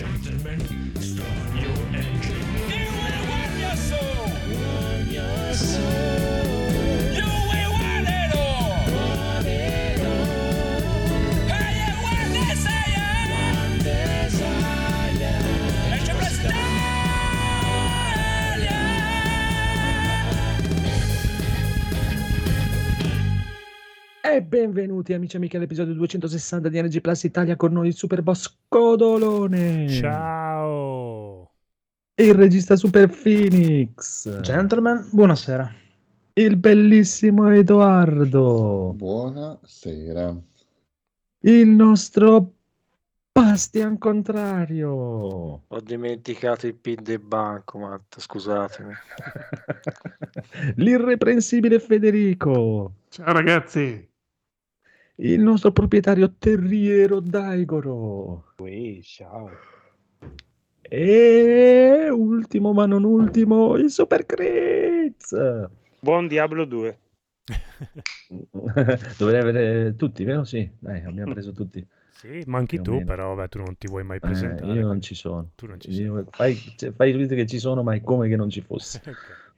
Gentlemen, start your engine. You will warm your soul. Warm your soul. E benvenuti amici e amiche all'episodio 260 di NG Plus Italia con noi il super boss Codolone Ciao! e il regista Super Phoenix Gentlemen, buonasera. il bellissimo Edoardo Buonasera. il nostro Bastian Contrario Ho dimenticato il PIN del bancomat, scusatemi. l'irreprensibile Federico Ciao ragazzi. Il nostro proprietario terriero Daigoro ciao. e ultimo ma non ultimo il Super Critz Buon Diablo 2. Dovrei avere tutti, vero? Sì, dai, abbiamo preso tutti. Sì, ma anche tu, meno. però vabbè, tu non ti vuoi mai Eh, presentare. io non ci sono. Tu non ci Io- fai, cioè, fai che ci sono, ma è come che non ci fosse. sei.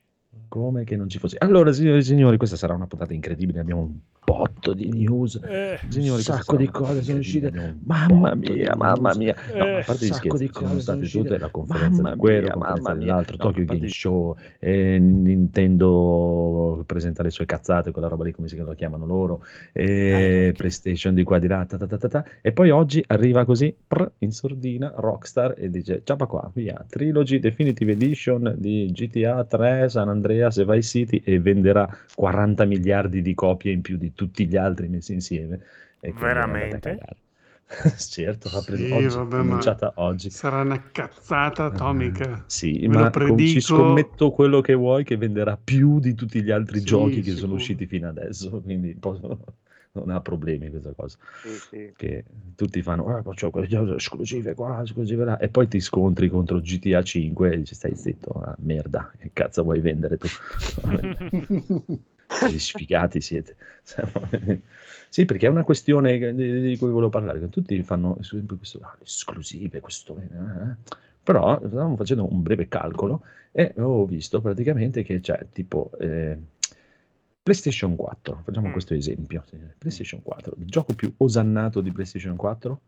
Come che non ci fosse. Allora, signori e signori, questa sarà una puntata incredibile. Abbiamo un botto di news. Eh, Signori, un questa sacco di cose sono uscite. Mamma di mia, mamma mia. No, Eh, a parte gli scherzi, di ci sono cose state tutte la conferenza Mamma di quello, la conferenza dell'altro, No, Tokyo Game Show, eh, Nintendo presenta le sue cazzate, quella roba lì come si lo chiamano loro, e Ah, PlayStation di qua di là, ta ta ta ta ta. e poi oggi arriva così prr, in sordina Rockstar e dice ciao qua, via, Trilogy Definitive Edition di GTA 3, San Andreas e Vice City e venderà 40 miliardi di copie in più di tutti gli altri messi insieme. Veramente? certo, ha preso Sì, oggi, vabbè, annunciata oggi. Sarà una cazzata atomica. Sì, Ve ma com- ci scommetto quello che vuoi che venderà più di tutti gli altri Sì, giochi che sono sicuro. usciti fino adesso, quindi posso- non ha problemi questa cosa. Sì, sì. Che tutti fanno, ah, c'ho quelle esclusive qua, esclusive là, e poi ti scontri contro GTA 5 e dici stai zitto, ah, merda, che cazzo vuoi vendere tu? Gli sfigati siete. Sì, perché è una questione che- di, cui volevo parlare. che Tutti fanno sempre questo, ah, le esclusive, questo, eh, eh. però stavamo facendo un breve calcolo e ho visto praticamente che c'è tipo eh, PlayStation 4. Facciamo Mm. questo esempio. sì, PlayStation 4, il gioco più osannato di PlayStation 4.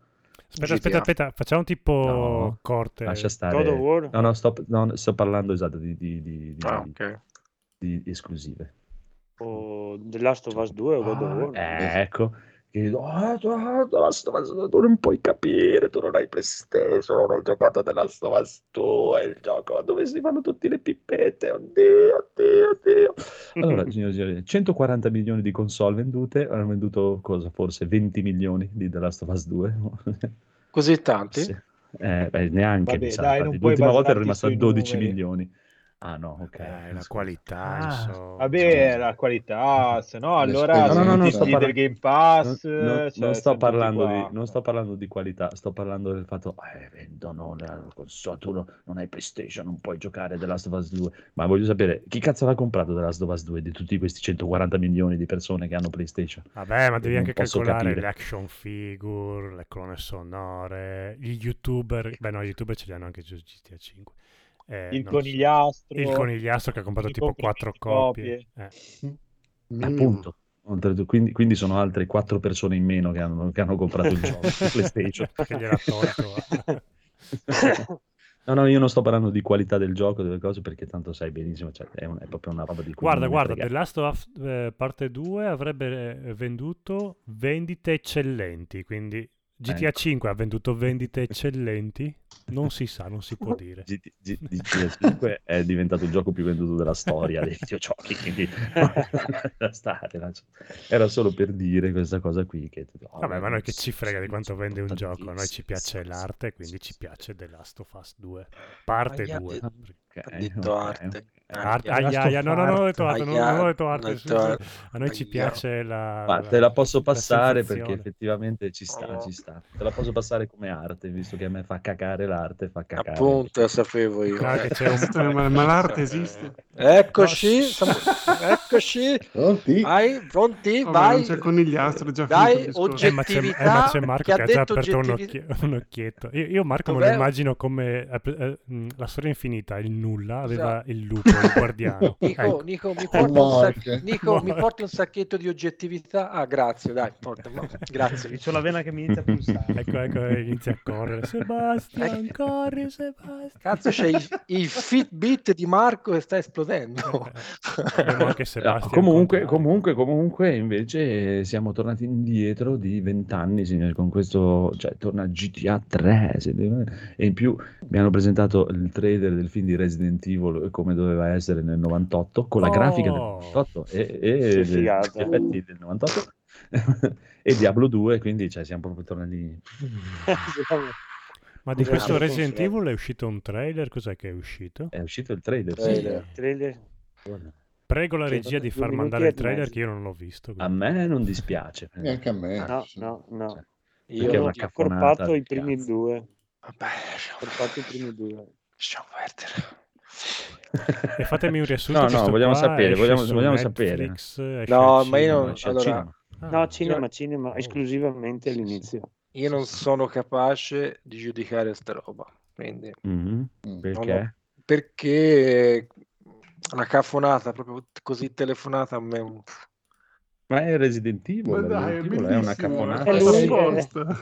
Aspetta, GTA. aspetta, aspetta, facciamo tipo No, corte. Lascia stare. God of War? No, no, sto, no, sto parlando esatto di, di- di- di- Ah, di- ok. di esclusive. O The Last of Us 2 o God of War? Eh, ecco. Che, tu, ah, The Last of Us, tu non puoi capire, tu non hai PlayStation, non hai giocato The Last of Us 2, è il gioco dove si fanno tutte le pippette, oddio, oddio, oddio. Allora, signori signori, 140 milioni di console vendute, hanno venduto cosa, forse 20 milioni di The Last of Us 2? Così tanti? Sì. Eh, beh, neanche, Vabbè, dai, l'ultima volta basarti rimasto a sui 12 numeri. milioni. Ah no, ok. Eh, la qualità, Ah, insomma. Vabbè, la qualità, se no allora No, no, no, no, sto del parla- Game Pass, Non, non- cioè, non sto parlando di, non sto parlando di qualità, sto parlando del fatto eh, vendono la console, tu no- non hai PlayStation, non puoi giocare The Last of Us 2. Ma voglio sapere chi cazzo l'ha comprato The Last of Us 2 di tutti questi 140 milioni di persone che hanno PlayStation? Vabbè, ma devi Non anche calcolare capire. le action figure, le colonne sonore, gli youtuber. Beh, no, gli youtuber ce li hanno anche su GTA 5. Eh, Il lo so. conigliastro, Il conigliastro che ha comprato tipo 4 20 copie. Eh. Minimo. Appunto. Quindi, quindi sono altre 4 persone in meno che hanno, che hanno comprato il gioco PlayStation. Che gliel'ha tolto. No, no, io non sto parlando di qualità del gioco, delle cose, perché tanto sai benissimo, cioè, è, un- è proprio una roba di cui Guarda, guarda. The Last of Us eh, parte 2 avrebbe eh, venduto vendite eccellenti, quindi GTA Ecco. 5 ha venduto vendite eccellenti? Non si sa, non si può dire. GT G- GTA 5 è diventato il gioco più venduto della storia dei videogiochi, quindi stare, era solo per dire questa cosa qui. Che, oh, Vabbè, ma noi che ci frega di quanto vende un gioco, a noi ci piace l'arte, quindi ci piace The Last of Us 2, parte Ma gli 2. altri- Ok, Ha detto arte. Ok. Arte, Aia. no, no, no, non ho detto arte, non, ho detto arte. detto. A noi ci Aia. piace la... Ma la- te la posso la passare perché sensazione. effettivamente ci sta, Oh. ci sta. Te la posso passare come arte, visto che a me fa cacare l'arte, fa cacare. Appunto, lo sapevo io. Che c'è un... Eh, Ma, ma l'arte esiste? Eccoci, No, siamo- eccoci. Pronti? Vai, pronti, Vabbè, vai. c'è conigliastro, già Dai, discorso. Eh, ma c'è, oggettività, eh, ma c'è Marco che ha ha già detto aperto un, un occhietto. Io, io Marco me lo Dov'è? immagino come eh, eh, la storia infinita, il nulla, aveva Scusa. il lupo, il guardiano. Nico, Ecco. Nico, mi porti, sac- Nico, mi porti un sacchetto di oggettività? Ah, grazie, dai, porta, ma- grazie. C'ho la vena che mi inizia a pulsare. Ecco, ecco, e inizia a correre. Sebastian, corri, Sebastian. Cazzo, c'è il, il Fitbit di Marco che sta esplodendo. Abbiamo anche Ah, Sebastian. comunque, comunque, comunque, invece siamo tornati indietro di vent'anni, signori, con questo, cioè, torna GTA 3, siete- e in più mi hanno presentato il trailer del film di Resident Evil come doveva essere nel 98, con la grafica del Oh. 98 e, e gli figata. effetti del 98 e Diablo 2, quindi cioè, siamo proprio tornati... Ma di questo Resident. Evil è uscito un trailer? Cos'è che è uscito? È uscito il trailer, sì. Trailer. Trailer. Prego la Sì, regia di far mandare il trailer che io non l'ho visto. A me non dispiace. Neanche a me. No, no, no. Cioè, Io ho accorpato i primi due. Vabbè, lasciamo, Accorpato i primi due. lasciamo perdere. E fatemi un riassunto. No, no, vogliamo qua sapere, vogliamo- vogliamo sapere. Netflix, No, ma io cinema. non- allora- cinema. Ah, No, cinema, io- cinema, Oh. esclusivamente all'inizio. Io non sono capace di giudicare sta roba. Quindi, Mhm. Mm. Perché? perché la caffonata proprio così telefonata a me un- Ma è Resident Evil, Ma dai, è Resident Evil è una bellissimo, caffonata. È è.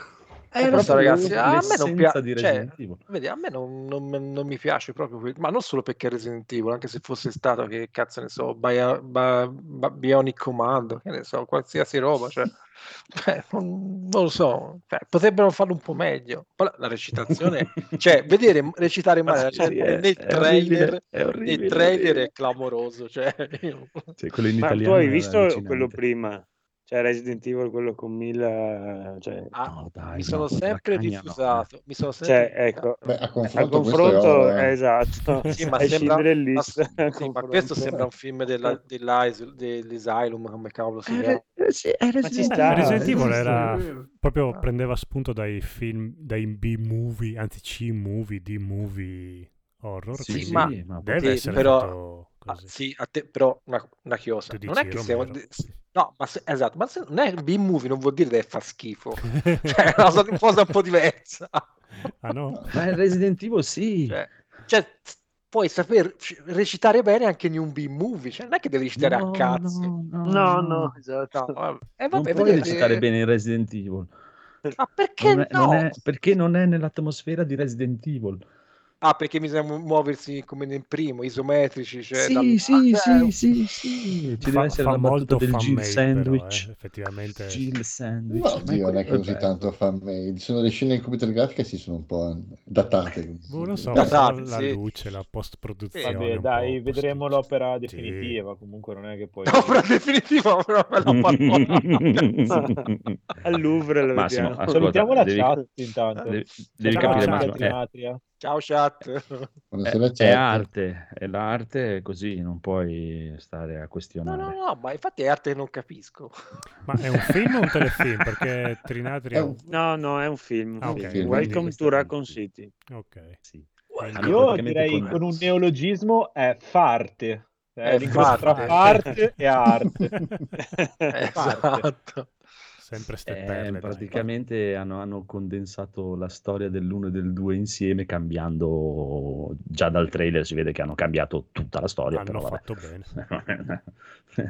Eh, lo so, ragazzi, a me non piace. Cioè, vedi, a me non, non- non mi piace proprio quel- ma non solo perché è Resident Evil, anche se fosse stato che cazzo ne so, Bio- Ba- Ba- Bionic Commando, che ne so, qualsiasi roba, cioè, cioè, non, non lo so, cioè, potrebbero farlo un po' meglio. Poi la, la recitazione, cioè, vedere recitare male gente è- nel è trailer, orribile, è orribile, nel trailer è clamoroso, cioè, io- Cioè, Ma tu hai visto quello prima? Cioè Resident Evil, quello con Mila... Cioè, ah, No, dai, mi sono no, sempre cagna no, rifusato, mi sono cioè, sempre... ecco, Beh, a a confronto, è confronto, oro, eh. esatto, Sì, ma è sembra, ma, sì, a ma questo sembra un film della, dell'Is- dell'Asylum, come cavolo si chiama. Eh, sì, è Resident sta. Resident Evil era è proprio Ah. prendeva spunto dai film, dai B-movie, anzi C-movie, D-movie horror. Sì, ma- deve sì, essere però- Ah, così. sì, a te, però una, una chiosa. Tu Non è che. Romero. No, ma se- esatto, ma se non è B-movie non vuol dire che fa schifo. Cioè, è una cosa, un po' diversa. ah no? Ma è Resident Evil sì. Cioè, cioè, puoi saper recitare bene anche in un B-movie. Cioè, non è che devi recitare No, a cazzi. no, no, No, no. esatto. No, vabbè. Eh, Non vabbè, puoi vedete- recitare bene in Resident Evil. Ma perché Non è- no? non è- perché non è nell'atmosfera di Resident Evil. Ah, perché bisogna mu- muoversi come nel primo, isometrici, cioè sì, dal- sì, ah, sì, sì, sì. Ci fa, deve essere la molto battuta del Jill fan-made, però, Sandwich. eh, effettivamente. Jill Sandwich. No, Ma Dio, non è così bello. tanto fan made. Sono le scene in computer grafica si sono un po' datate. Boh, non so, Da ma sarà dati, la sì. luce, la post-produzione. Vabbè, dai, vedremo posticcia. l'opera Sì. definitiva. Comunque non è che poi. L'opera definitiva, però la parola. Al Louvre lo Massimo, vediamo. ascolta, Salutiamo la devi- chat intanto. Devi, devi capire, Massimo, Trinatria. Ciao chat. Buonasera, è- è chat. arte, è l'arte è così, non puoi stare a No, questionare. no, no, ma infatti è arte non capisco. Ma è un film o un telefilm? Perché Trinatri È è un-. No, no, è un film. Ah, ok, film. Welcome to è Raccoon. City. Ok. Sì. Io direi con- un neologismo è farte. È È l'incontro tra farte. farte e arte. Esatto. Sempre ste Eh, perle, dai. praticamente hanno, hanno condensato la storia dell'1 e del 2 insieme, cambiando già dal trailer si vede che hanno cambiato tutta la storia. Hanno però vabbè. fatto bene.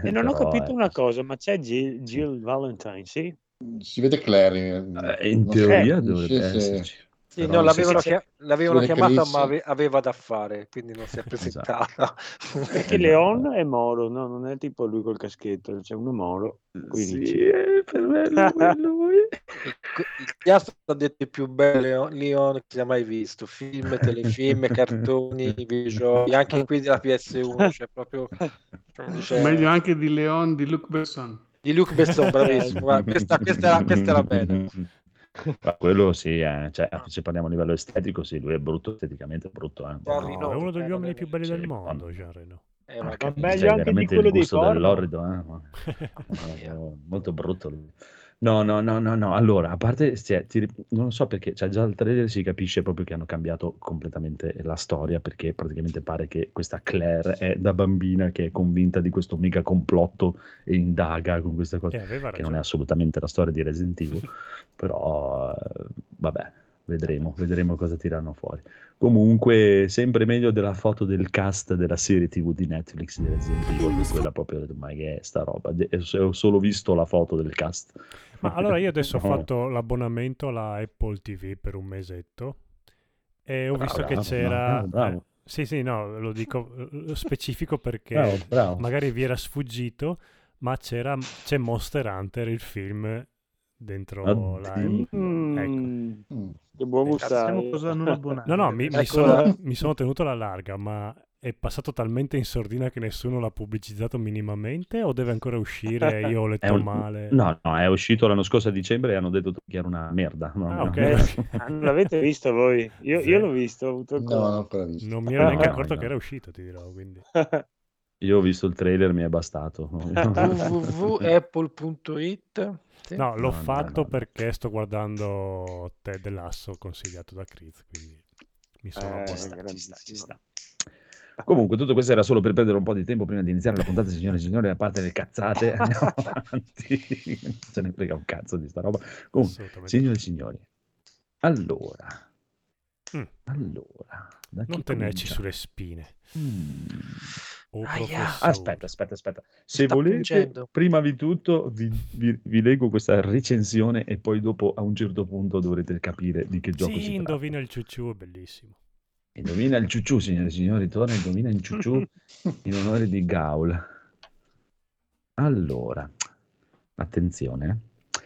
E non ho Però, capito eh, una cosa, ma c'è Jill, Jill Valentine, sì? Si vede Clary. eh, in non teoria dovrebbe se- esserci. Sì, Però no, l'avevano, sa. chia- l'avevano chiamata, ma ave- aveva da fare, quindi non si è Esatto. presentata. Perché Esatto. Leon è Moro, no? Non è tipo lui col caschetto, c'è uno Moro. Qui Sì, eh, per me è lui, è lui. Il Chiasso ha detto il più bello Leon che si sia mai visto. Film, telefilm, cartoni, videogiochi, anche qui della PS1, cioè proprio cioè, Meglio anche di Leon di Luc Besson. di Luc Besson, bravissimo. Questa, questa, era, questa era bella. Ma quello sì, eh, cioè, se parliamo a livello estetico, sì, lui è brutto esteticamente, è brutto anche. No, Reno, è uno degli uomini più belli del mondo, Jean Reno. Eh, ma Ah, meglio anche di veramente quello il dei dell'orrido, eh, ma- Eh, molto brutto lui. No, no, no, no, no. Allora, a parte, cioè, ti- non so perché, cioè, già dal trailer si capisce proprio che hanno cambiato completamente la storia, perché praticamente pare che questa Claire è da bambina che è convinta di questo mega complotto e indaga con questa cosa, Che aveva che non è assolutamente la storia di Resident Evil, però eh, vabbè, vedremo, vedremo cosa tirano fuori. Comunque, sempre meglio della foto del cast della serie TV di Netflix di Resident Evil, che quella proprio, ho detto, ma che è sta roba? De- Ho solo visto la foto del cast. Ma allora io adesso ho No. fatto l'abbonamento alla Apple TV per un mesetto e ho Bravo, visto che bravo, c'era... bravo, bravo. eh, sì, sì, no, lo dico eh, specifico perché Bravo, bravo. magari vi era sfuggito, ma c'era, c'è Monster Hunter, il film, dentro la Oddio. Apple. Mm, Ecco. Mm. Che buon abbonare. No, no, mi, mi sono, mi sono tenuto alla larga, ma è passato talmente in sordina che nessuno l'ha pubblicizzato minimamente o deve ancora uscire io ho letto un- male? No, no, è uscito l'anno scorso a dicembre e hanno detto che era una merda. No, Ah, no. ok. Sì. Ah, non l'avete visto voi? Io, Sì. io l'ho visto, ho avuto il No, coraggio. non mi ero No, neanche no, accorto no. che era uscito, ti dirò, quindi... Io ho visto il trailer, mi è bastato. www.apple.it sì. No, l'ho No, no, fatto no. perché sto guardando Ted Lasso consigliato da Chris, quindi mi sono Eh. Ci sta, ci sta, ci sta. Comunque, tutto questo era solo per perdere un po' di tempo prima di iniziare la puntata, signore e signori, a parte le cazzate, andiamo avanti. Non se ne frega un cazzo di sta roba. Comunque, signore e signori, allora, Mm. allora, Non tenerci comincia? sulle spine. Mm. Oh, Aia. professore. Aspetta, aspetta, aspetta. Se volete, pungendo. prima di tutto vi, vi- vi leggo questa recensione e poi dopo a un certo punto dovrete capire di che gioco Sì, si tratta. indovina il ciucciù, è bellissimo. Indovina il ciucciù, signore e signori, torna indovina il ciucciù in onore di Gaul. Allora, attenzione. eh.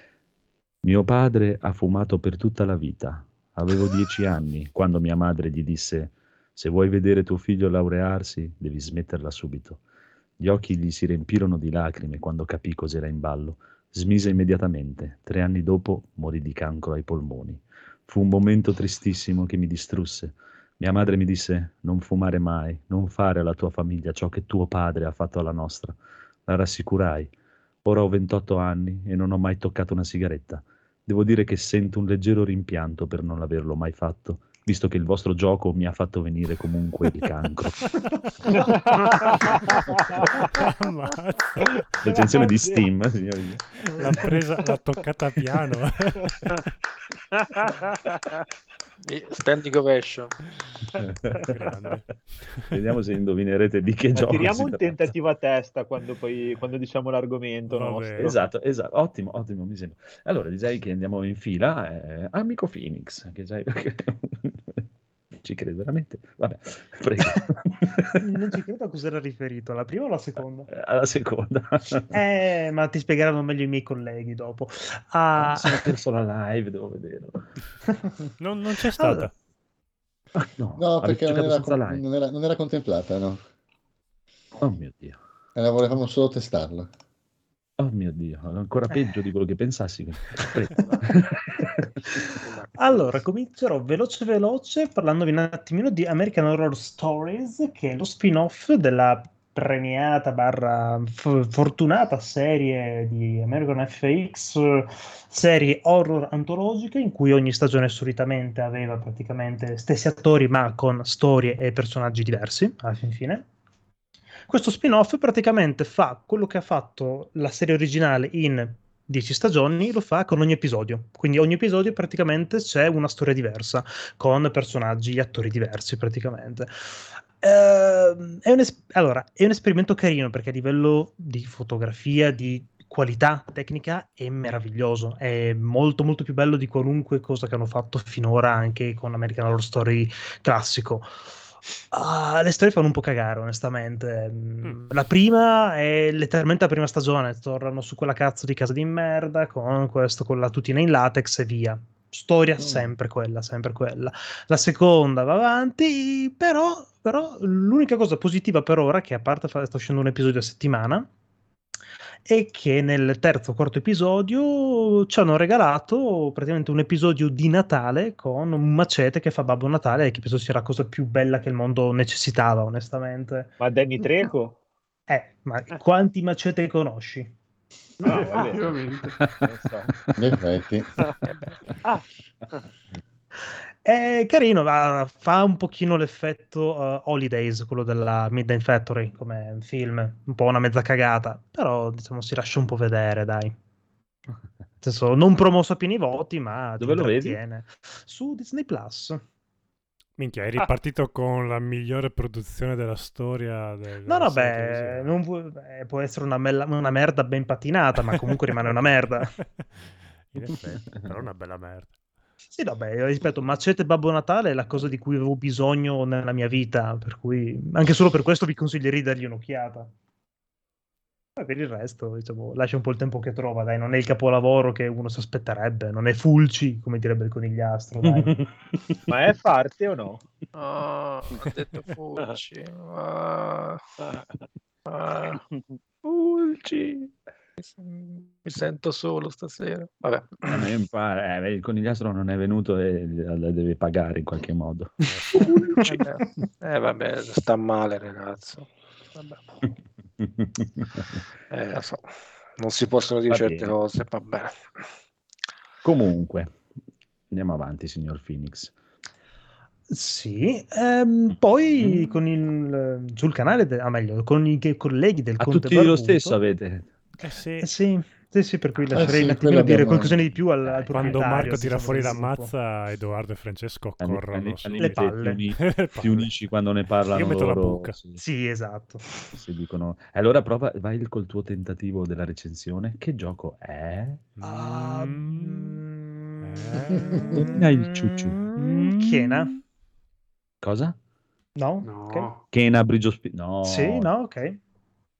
Mio padre ha fumato per tutta la vita. Avevo dieci anni quando mia madre gli disse se vuoi vedere tuo figlio laurearsi, devi smetterla subito. Gli occhi gli si riempirono di lacrime quando capì cos'era in ballo. Smise immediatamente. Tre anni dopo morì di cancro ai polmoni. Fu un momento tristissimo che mi distrusse. Mia madre mi disse: Non fumare mai, non fare alla tua famiglia ciò che tuo padre ha fatto alla nostra. La rassicurai. Ora ho 28 anni e non ho mai toccato una sigaretta. Devo dire che sento un leggero rimpianto per non averlo mai fatto, visto che il vostro gioco mi ha fatto venire comunque il cancro. Recensione di Steam, signori. L'ha presa, l'ha toccata piano. Standing ovation. Vediamo se indovinerete di che gioco Tiriamo un tentativo a testa quando, poi, quando diciamo l'argomento. Esatto, esatto, ottimo, ottimo, mi sembra. Allora, direi che andiamo in fila. eh, Amico Phoenix, che sai... Ci crede veramente? Vabbè, prego. Non ci credo a cosa era riferito, alla prima o alla seconda? Alla seconda. Eh, ma ti spiegheranno meglio i miei colleghi dopo. Ah, Sono perso la live, devo vederlo. Non, non c'è stata. Allora, Ah, no, No, perché non era, con- live. non era- non era contemplata, no. Oh mio Dio. E la volevamo solo testarla. Oh mio Dio, ancora peggio di quello che pensassi. Allora, comincerò veloce veloce parlandovi un attimino di American Horror Stories, che è lo spin-off della premiata barra f- fortunata serie di American FX, serie horror antologiche in cui ogni stagione solitamente aveva praticamente stessi attori ma con storie e personaggi diversi alla fin fine. Questo spin-off praticamente fa quello che ha fatto la serie originale in 10 stagioni, lo fa con ogni episodio. Quindi ogni episodio praticamente c'è una storia diversa, con personaggi attori diversi praticamente. Ehm, è un es- allora, è un esperimento carino perché a livello di fotografia, di qualità tecnica è meraviglioso, è molto molto più bello di qualunque cosa che hanno fatto finora anche con American Horror Story classico. Ah, le storie fanno un po' cagare, onestamente. Mm, La prima è letteralmente la prima stagione. Tornano su quella cazzo di casa di merda con questo, con la tutina in latex e via. Storia Mm. sempre quella, sempre quella. La seconda va avanti, però, però l'unica cosa positiva per ora, che a parte sta uscendo un episodio a settimana, e che nel terzo quarto episodio ci hanno regalato praticamente un episodio di Natale con un macete che fa Babbo Natale, che penso sia la cosa più bella che il mondo necessitava, onestamente. Ma Danny Treco? Eh, ma quanti macete conosci? No, vabbè. In effetti. Ah, È carino, va- fa un pochino l'effetto uh, Holidays, quello della Midnight Factory, come film, un po' una mezza cagata, però diciamo si lascia un po' vedere, dai. Nel senso, non promosso a pieni voti, ma Dove lo vedi? Su Disney Plus. Minchia, è ripartito con la migliore produzione della storia del No, no, beh, vu- eh, può essere una, mella- una merda ben patinata, ma comunque rimane una merda. In effetti, però è una bella merda. Sì, vabbè, ripeto, Macete Babbo Natale è la cosa di cui avevo bisogno nella mia vita, per cui anche solo per questo vi consiglierei di dargli un'occhiata. Poi per il resto, diciamo, lascia un po' il tempo che trova, dai, non è il capolavoro che uno si aspetterebbe, non è Fulci, come direbbe il conigliastro, dai. Ma è parte o no? Ah, ha detto Fulci. Ah, ah, Fulci. Mi sento solo stasera. Vabbè. Pare- eh, il conigliastro non è venuto e la deve pagare in qualche modo. Eh, beh, eh, vabbè, sta male, ragazzo. Vabbè. Eh, lo so. Non si possono dire Va certe bene. cose, vabbè. Comunque, andiamo avanti, signor Phoenix. Sì, ehm, poi con il, sul canale, de- ah, meglio, con i colleghi del A Conte tutti lo Barbuto- stesso avete. Eh sì, Eh sì, sì, sì, per cui Eh lascerei sì, un attimino dire qualcosina di più al, al quando Marco tira fuori la mazza, Edoardo e Francesco corrono Le palle. Ti, uni- ti unisci quando ne parlano Io metto la loro. buca. sì, Sì, esatto. si dicono. Allora prova, vai col tuo tentativo della recensione. Che gioco è? Ah, Mm. mm, Hai il ciucciu. mm, Chiena? Cosa? No? No, Ok. Kena Spi- No. Sì, no, ok.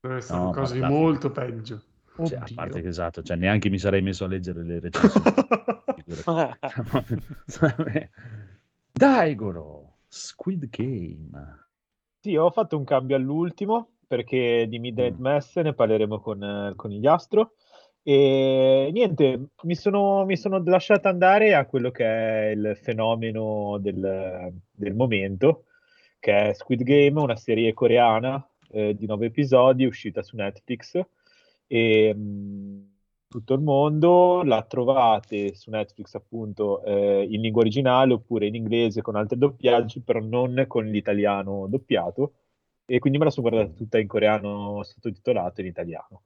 deve essere No, cose ma- molto peggio. Cioè, a parte che esatto, cioè, neanche mi sarei messo a leggere le recensioni. Daigoro, Squid Game. Sì, ho fatto un cambio all'ultimo perché di Midnight Mm. Mass ne parleremo con, con il Conigliastro. E niente, mi sono, mi sono lasciato andare a quello che è il fenomeno del, del momento, che è Squid Game, una serie coreana eh, di nove episodi uscita su Netflix e mh, tutto il mondo la trovate su Netflix appunto eh, in lingua originale oppure in inglese con altri doppiaggi, però non con l'italiano doppiato. E quindi me la sono guardata tutta in coreano sottotitolato in italiano.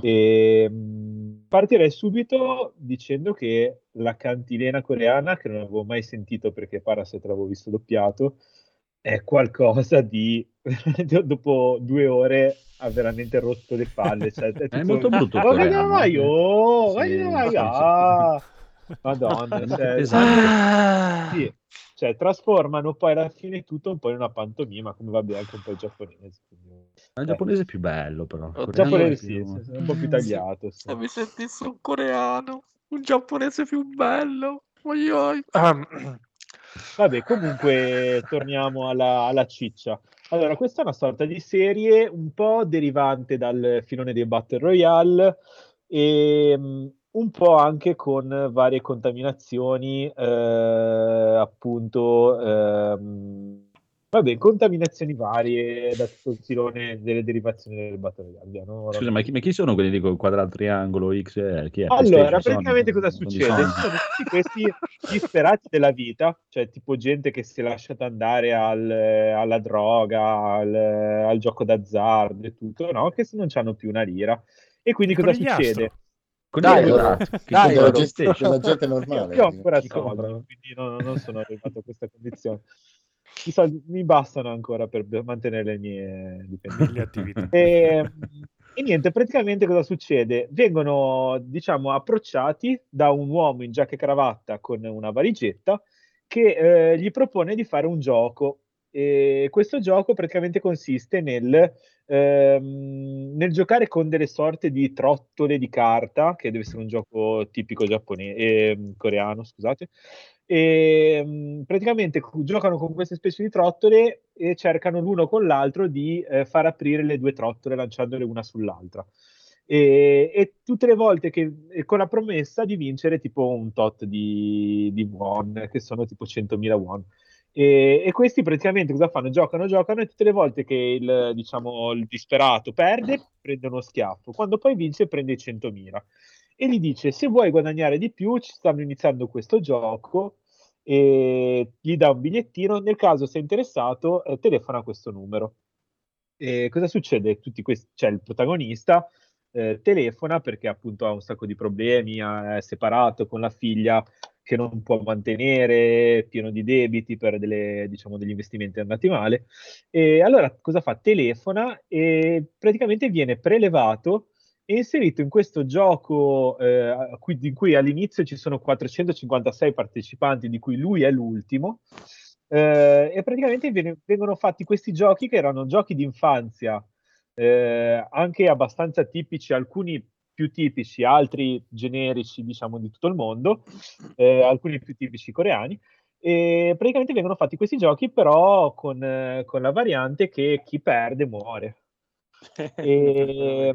E, mh, partirei subito dicendo che la cantilena coreana, che non avevo mai sentito perché Parasite l'avevo visto doppiato, è qualcosa di dopo due ore ha veramente rotto le palle. Cioè, è, È molto brutto Ma coreano, eh. oh, Sì, sì, sì. ah. Madonna, cioè, sì, cioè, trasformano poi alla fine tutto un po' in una pantomima, come vabbè anche un po' il giapponese. quindi- Ma il giapponese è più bello, però. Il Oh, giapponese sì, più- sì, è un po' più tagliato. sì. Se mi sentissi un coreano, un giapponese più bello. Oi, oi. Ah, Vabbè, comunque torniamo alla, alla ciccia. Allora, questa è una sorta di serie un po' derivante dal filone dei Battle Royale e mh, un po' anche con varie contaminazioni, eh, appunto, ehm, vabbè, contaminazioni varie da tutto il filone delle derivazioni del Royale. Abbiamo- Scusa, ma chi, ma chi sono quelli con quadrato, triangolo, X? eh, Chi è? Allora, Sony? praticamente cosa Non di succede? Sony? Ci sono tutti questi disperati della vita, cioè tipo gente che si è lasciata andare al- alla droga, al, al gioco d'azzardo e tutto, no? Che se non hanno più una lira. E quindi cosa Conigliastro. succede? Con Dai, allora. che Dai, la gente, della gente normale. io ho ancora soldi, quindi non, non sono arrivato a questa condizione. I soldi mi bastano ancora per mantenere le mie dipendenze. le attività. E, e niente, praticamente cosa succede? Vengono, diciamo, approcciati da un uomo in giacca e cravatta con una valigetta che eh, gli propone di fare un gioco. E questo gioco praticamente consiste nel, ehm, nel giocare con delle sorte di trottole di carta, che deve essere un gioco tipico giapponese, ehm, coreano, scusate. E mh, praticamente giocano con queste specie di trottole e cercano l'uno con l'altro di eh, far aprire le due trottole lanciandole una sull'altra. E, e tutte le volte che con la promessa di vincere tipo un tot di, di won, che sono tipo 100.000 won. E, e questi praticamente cosa fanno? Giocano, giocano e tutte le volte che il, diciamo, il disperato perde, prende uno schiaffo. Quando poi vince, prende i 100.000. E gli dice, se vuoi guadagnare di più, ci stanno iniziando questo gioco e gli dà un bigliettino. Nel caso sei interessato, eh, telefona a questo numero. E cosa succede? Questi, c'è il protagonista, eh, telefona perché appunto ha un sacco di problemi, è separato con la figlia che non può mantenere, pieno di debiti per delle, diciamo, degli investimenti andati male. E allora cosa fa? Telefona e praticamente viene prelevato e inserito in questo gioco eh, cui, di cui all'inizio ci sono 456 partecipanti, di cui lui è l'ultimo. Eh, e praticamente viene, vengono fatti questi giochi che erano giochi di infanzia, eh, anche abbastanza tipici, alcuni più tipici, altri generici, diciamo, di tutto il mondo, eh, alcuni più tipici coreani. E praticamente vengono fatti questi giochi, però con, eh, con la variante che chi perde muore. E,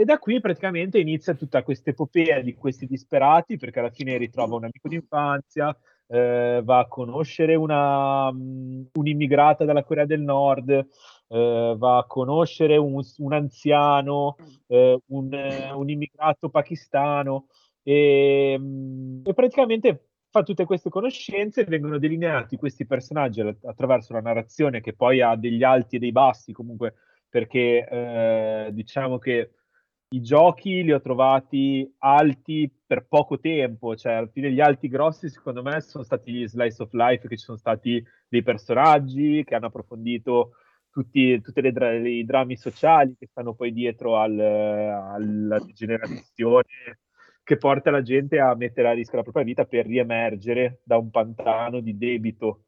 e da qui praticamente inizia tutta questa epopea di questi disperati, perché alla fine ritrova un amico d'infanzia, eh, va a conoscere una, um, un'immigrata dalla Corea del Nord, eh, va a conoscere un, un anziano, eh, un, un, immigrato pakistano e, mm, e, praticamente fa tutte queste conoscenze, vengono delineati questi personaggi attraverso la narrazione che poi ha degli alti e dei bassi comunque perché eh, diciamo che i giochi li ho trovati alti per poco tempo, cioè alla fine gli alti grossi secondo me sono stati gli slice of life, che ci sono stati dei personaggi che hanno approfondito tutti, tutti i drammi sociali che stanno poi dietro al, alla degenerazione che porta la gente a mettere a rischio la propria vita per riemergere da un pantano di debito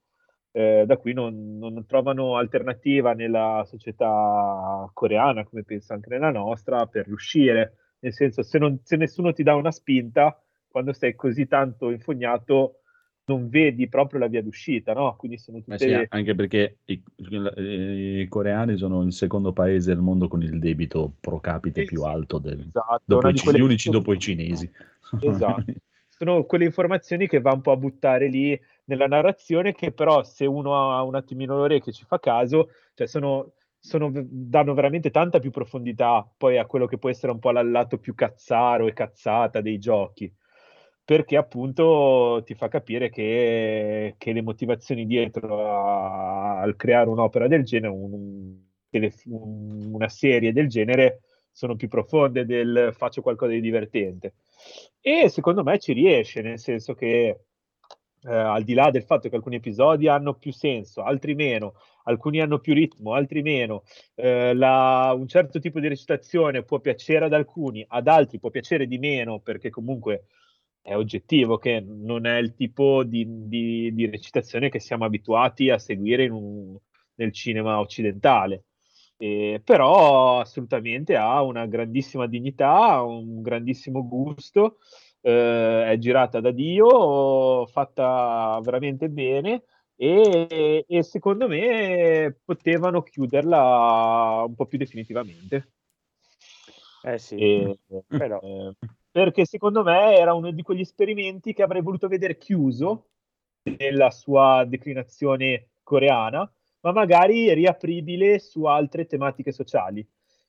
eh, da cui non, non, trovano alternativa nella società coreana, come penso anche nella nostra, per riuscire. Nel senso, se, non, se nessuno ti dà una spinta, quando sei così tanto infognato, non vedi proprio la via d'uscita, no? Quindi sono tutte... Sì, anche perché i, i, coreani sono il secondo paese al mondo con il debito pro capite sì, più alto del, esatto, dopo i, gli unici dopo i cinesi. Esatto. sono quelle informazioni che va un po' a buttare lì nella narrazione che però se uno ha un attimino l'orecchio e ci fa caso, cioè sono, sono, danno veramente tanta più profondità poi a quello che può essere un po' il lato più cazzaro e cazzata dei giochi perché appunto ti fa capire che, che le motivazioni dietro a, al creare un'opera del genere, un, una serie del genere, sono più profonde del faccio qualcosa di divertente. E secondo me ci riesce, nel senso che eh, al di là del fatto che alcuni episodi hanno più senso, altri meno, alcuni hanno più ritmo, altri meno, eh, la, un certo tipo di recitazione può piacere ad alcuni, ad altri può piacere di meno perché comunque è oggettivo che non è il tipo di, di, di recitazione che siamo abituati a seguire un, nel cinema occidentale. Eh, però assolutamente ha una grandissima dignità, un grandissimo gusto eh, è girata da Dio, fatta veramente bene e, e, secondo me potevano chiuderla un po' più definitivamente. Eh sì, e, però... Eh, perché secondo me era uno di quegli esperimenti che avrei voluto vedere chiuso nella sua declinazione coreana, ma magari riapribile su altre tematiche sociali.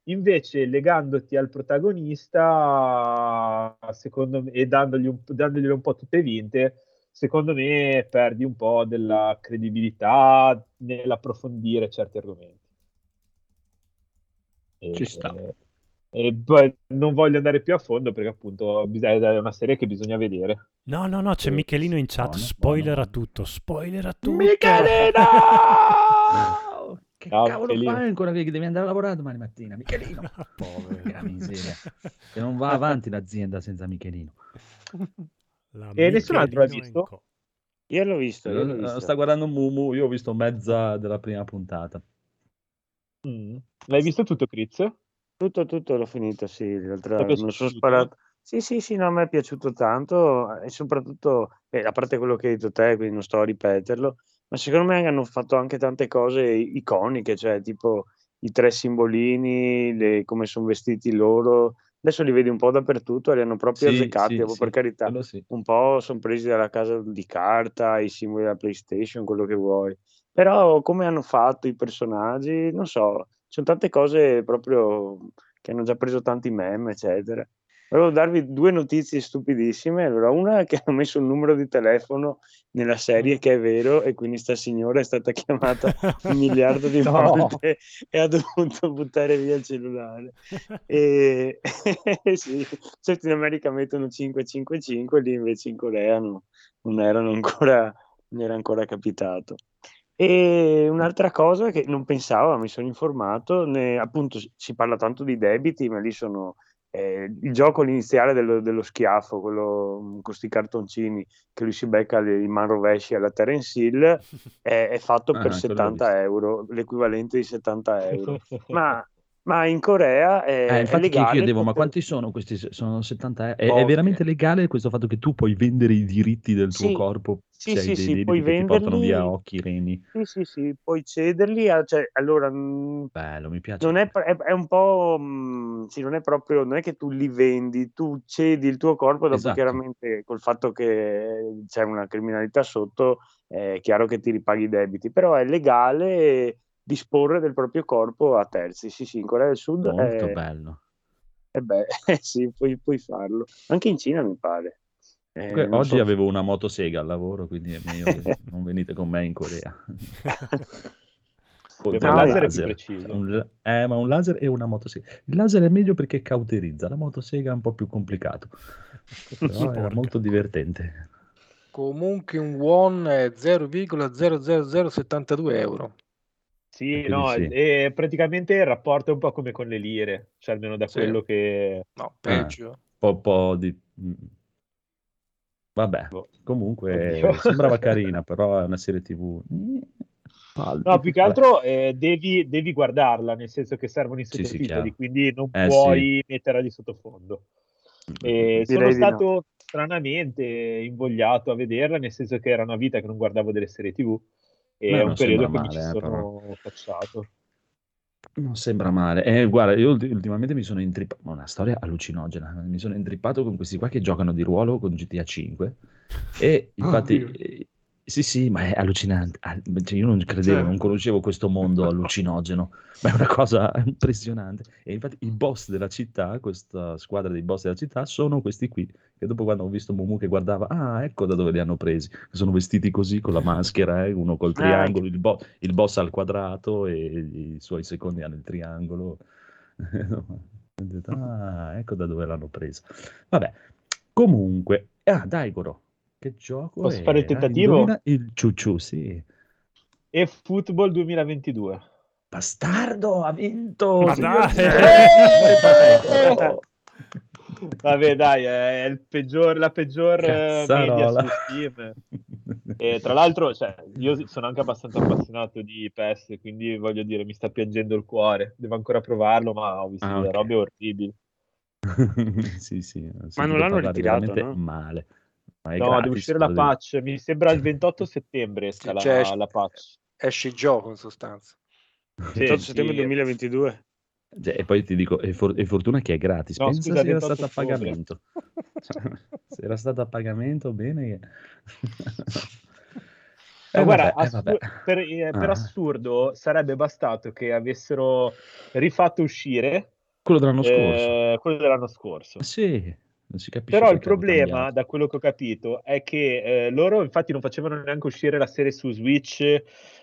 Invece, legandoti al protagonista, secondo me, e dandogli un, dandogli un po' tutte vinte, secondo me perdi un po' della credibilità nell'approfondire certi argomenti. E, Ci sta. E poi non voglio andare più a fondo perché appunto è una serie che bisogna vedere. No, no, no, c'è Michelino in chat, spoilera tutto, spoilera tutto. Michelino! Che Ciao, cavolo Michelino. fai ancora che devi andare a lavorare domani mattina? Michelino! Povera miseria. Che non va avanti l'azienda senza Michelino. La e nessun altro l'ha visto? Io l'ho visto, io l'ho visto. Sta guardando Mumu, io ho visto mezza della prima puntata. Mm. L'hai visto tutto, Chris? Tutto, tutto l'ho finito, sì. L'altra, mi sono sparato. Sì, sì, sì, no, a me è piaciuto tanto e soprattutto, beh, a parte quello che hai detto te, quindi non sto a ripeterlo, ma secondo me hanno fatto anche tante cose iconiche, cioè tipo i tre simbolini, le- come sono vestiti loro. Adesso li vedi un po' dappertutto e li hanno proprio Sì, azzeccati, sì, proprio per sì, carità. sì. Un po' sono presi dalla casa di carta, i simboli della PlayStation, quello che vuoi. Però come hanno fatto i personaggi, non so, sono tante cose proprio che hanno già preso tanti meme, eccetera. Volevo darvi due notizie stupidissime. Allora, una è che hanno messo un numero di telefono nella serie che è vero e quindi sta signora è stata chiamata un miliardo di No. volte e ha dovuto buttare via il cellulare. E sì, certo in America mettono 555, lì invece in Corea no- non erano ancora, non era ancora capitato. E un'altra cosa che non pensavo, mi sono informato, ne- appunto si parla tanto di debiti, ma lì sono eh, il gioco iniziale dello, dello schiaffo, quello con questi cartoncini che lui si becca le- i man rovesci alla Terence Hill, è, è fatto Ah, per quello l'ho 70 euro, l'equivalente di 70 euro. Ma, ma in Corea è, Eh, è infatti che legale. chiedevo, ma poter- quanti sono questi? Sono 70 euro? È, è Pochi. veramente legale questo fatto che tu puoi vendere i diritti del tuo Sì, corpo sì, hai sì, dei sì, puoi che ti portano via venderli. occhi, reni? Sì, sì, sì, puoi cederli. a- cioè, allora, mh, Bello, mi piace. non è, è, è un po', mh, sì, non è proprio, non è che tu li vendi, tu cedi il tuo corpo, dopo Esatto. chiaramente col fatto che c'è una criminalità sotto, è chiaro che ti ripaghi i debiti, però è legale disporre del proprio corpo a terzi. Sì, sì, in Corea del Sud Molto è, bello. eh beh, sì, puoi, puoi farlo. Anche in Cina mi pare. Eh, non oggi so. avevo una motosega al lavoro, quindi è meglio che non venite con me in Corea. Oltre un laser laser. preciso. Un eh, ma un laser e una motosega. Il laser è meglio perché cauterizza, la motosega è un po' più complicato. Però era molto divertente. Comunque un won è 0,00072 euro. Sì, Quindi no, sì. e praticamente il rapporto è un po' come con le lire, cioè almeno da Sì. quello che... No, peggio. po', po' di... mm. Vabbè, Boh. comunque Oddio. sembrava carina, però è una serie TV. Palpi. No, più che altro eh, devi, devi guardarla, nel senso che servono i Sì, sì, sottotitoli, chiaro. quindi non Eh, puoi metterla di sottofondo. E sono Direi di no. stato stranamente invogliato a vederla, nel senso che era una vita che non guardavo delle serie TV è un periodo che mi male, ci eh, sono cacciato. Non sembra male. Eh, guarda, io ulti- ultimamente mi sono intrippato. Ma una storia allucinogena. Mi sono intrippato con questi qua che giocano di ruolo con GTA 5. E infatti, Oddio. Eh, sì, sì, ma è allucinante. Ah, cioè, io non credevo, Certo. non conoscevo questo mondo allucinogeno. Ma è una cosa impressionante. E infatti, i boss della città, questa squadra dei boss della città, sono questi qui. Che dopo, quando ho visto Mumu che guardava, ah, ecco da dove li hanno presi. Sono vestiti così con la maschera, eh, uno col triangolo, il, bo- il boss al quadrato e i suoi secondi hanno il triangolo. Ah, ecco da dove l'hanno presa. Vabbè, comunque, ah, Daigoro, che gioco Posso è? fare il tentativo? indovina il ciucciù, sì. E Football 2022. Bastardo, ha vinto! Ma signor dai! Daigoro! Vabbè, dai, è il peggior, la peggior eh, media Cazzarola. su Steam. E tra l'altro, cioè, io sono anche abbastanza appassionato di PES, quindi voglio dire, mi sta piangendo il cuore. Devo ancora provarlo, ma ho visto Ah, delle robe orribili. sì, sì, Ma non l'hanno ritirato, no? male. Ma è No, gratis, deve uscire la patch. Mi sembra il 28 settembre esca Sì, la, cioè, la patch. Esce il gioco in sostanza. Sì, 28 sì. settembre 2022. Cioè, e poi ti dico, è, for- è fortuna che è gratis. No, Pensa scusa, se era 28 stato a pagamento. Cioè, se era stato a pagamento, bene. Eh, guarda, vabbè, eh, vabbè. per, eh, per Ah, assurdo sarebbe bastato che avessero rifatto uscire quello dell'anno scorso. eh, quello dell'anno scorso. Sì, non si capisce Però il problema, da quello che ho capito, è che eh, loro infatti non facevano neanche uscire la serie su Switch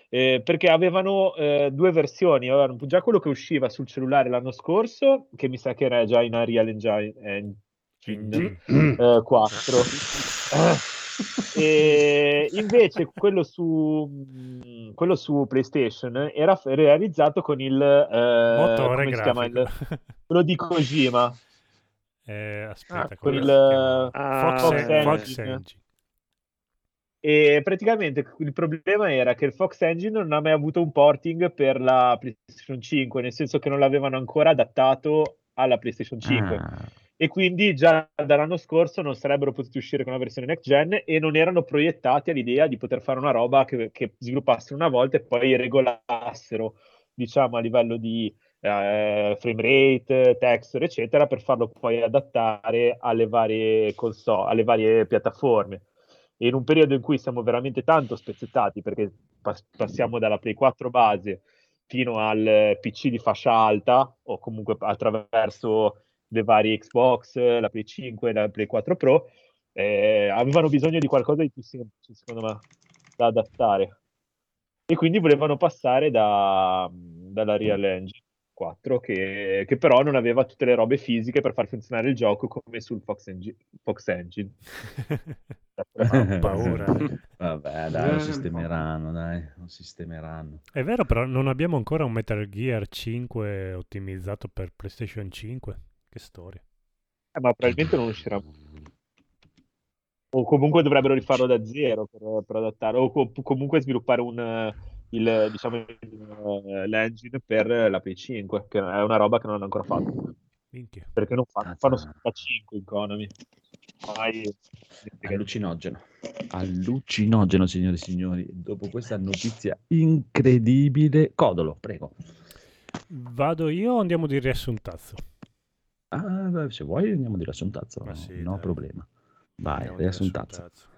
eh, perché avevano eh, due versioni. Avevano già quello che usciva sul cellulare l'anno scorso, che mi sa che era già in Unreal Engine, Engine eh, 4. E invece quello su, mh, quello su PlayStation era realizzato con il eh, Motore come si chiama? Il- grafico. quello di Kojima. Eh, aspetta, Ah, il- chiama? Ah, Fox, Fox En- Fox Engine. Engine. E praticamente il problema era che il Fox Engine non ha mai avuto un porting per la PlayStation 5, nel senso che non l'avevano ancora adattato alla PlayStation 5. Ah, E quindi già dall'anno scorso non sarebbero potuti uscire con una versione next gen e non erano proiettati all'idea di poter fare una roba che, che sviluppassero una volta e poi regolassero diciamo, a livello di eh, frame rate, texture, eccetera, per farlo poi adattare alle varie console, alle varie piattaforme. E in un periodo in cui siamo veramente tanto spezzettati, perché pas- passiamo dalla Play 4 base fino al PC di fascia alta, o comunque attraverso le varie Xbox, la Play 5, la Play 4 Pro, eh, avevano bisogno di qualcosa di più semplice, secondo me, da adattare. E quindi volevano passare da, dalla Real Engine 4, che, che però non aveva tutte le robe fisiche per far funzionare il gioco come sul Fox, Engi- Fox Engine. Ho paura. Vabbè, dai, lo sistemeranno, dai, lo sistemeranno. È vero, però non abbiamo ancora un Metal Gear 5 ottimizzato per PlayStation 5. Che storia. Eh, ma probabilmente non uscirà. O comunque dovrebbero rifarlo da zero per, per adattare, o co- comunque sviluppare un, il, diciamo, il, eh, l'engine per la Play 5, che è una roba che non hanno ancora fatto. Minchia. Perché non fanno, fanno solo la 5 in Konami. Ormai- Allucinogeno. Allucinogeno, signori e signori. Dopo questa notizia incredibile. Codolo, prego. Vado io o andiamo di riassuntazzo? Ah, se vuoi andiamo di riassuntazzo, sì, no dai. problema. Vai, Andiamo di riassuntazzo.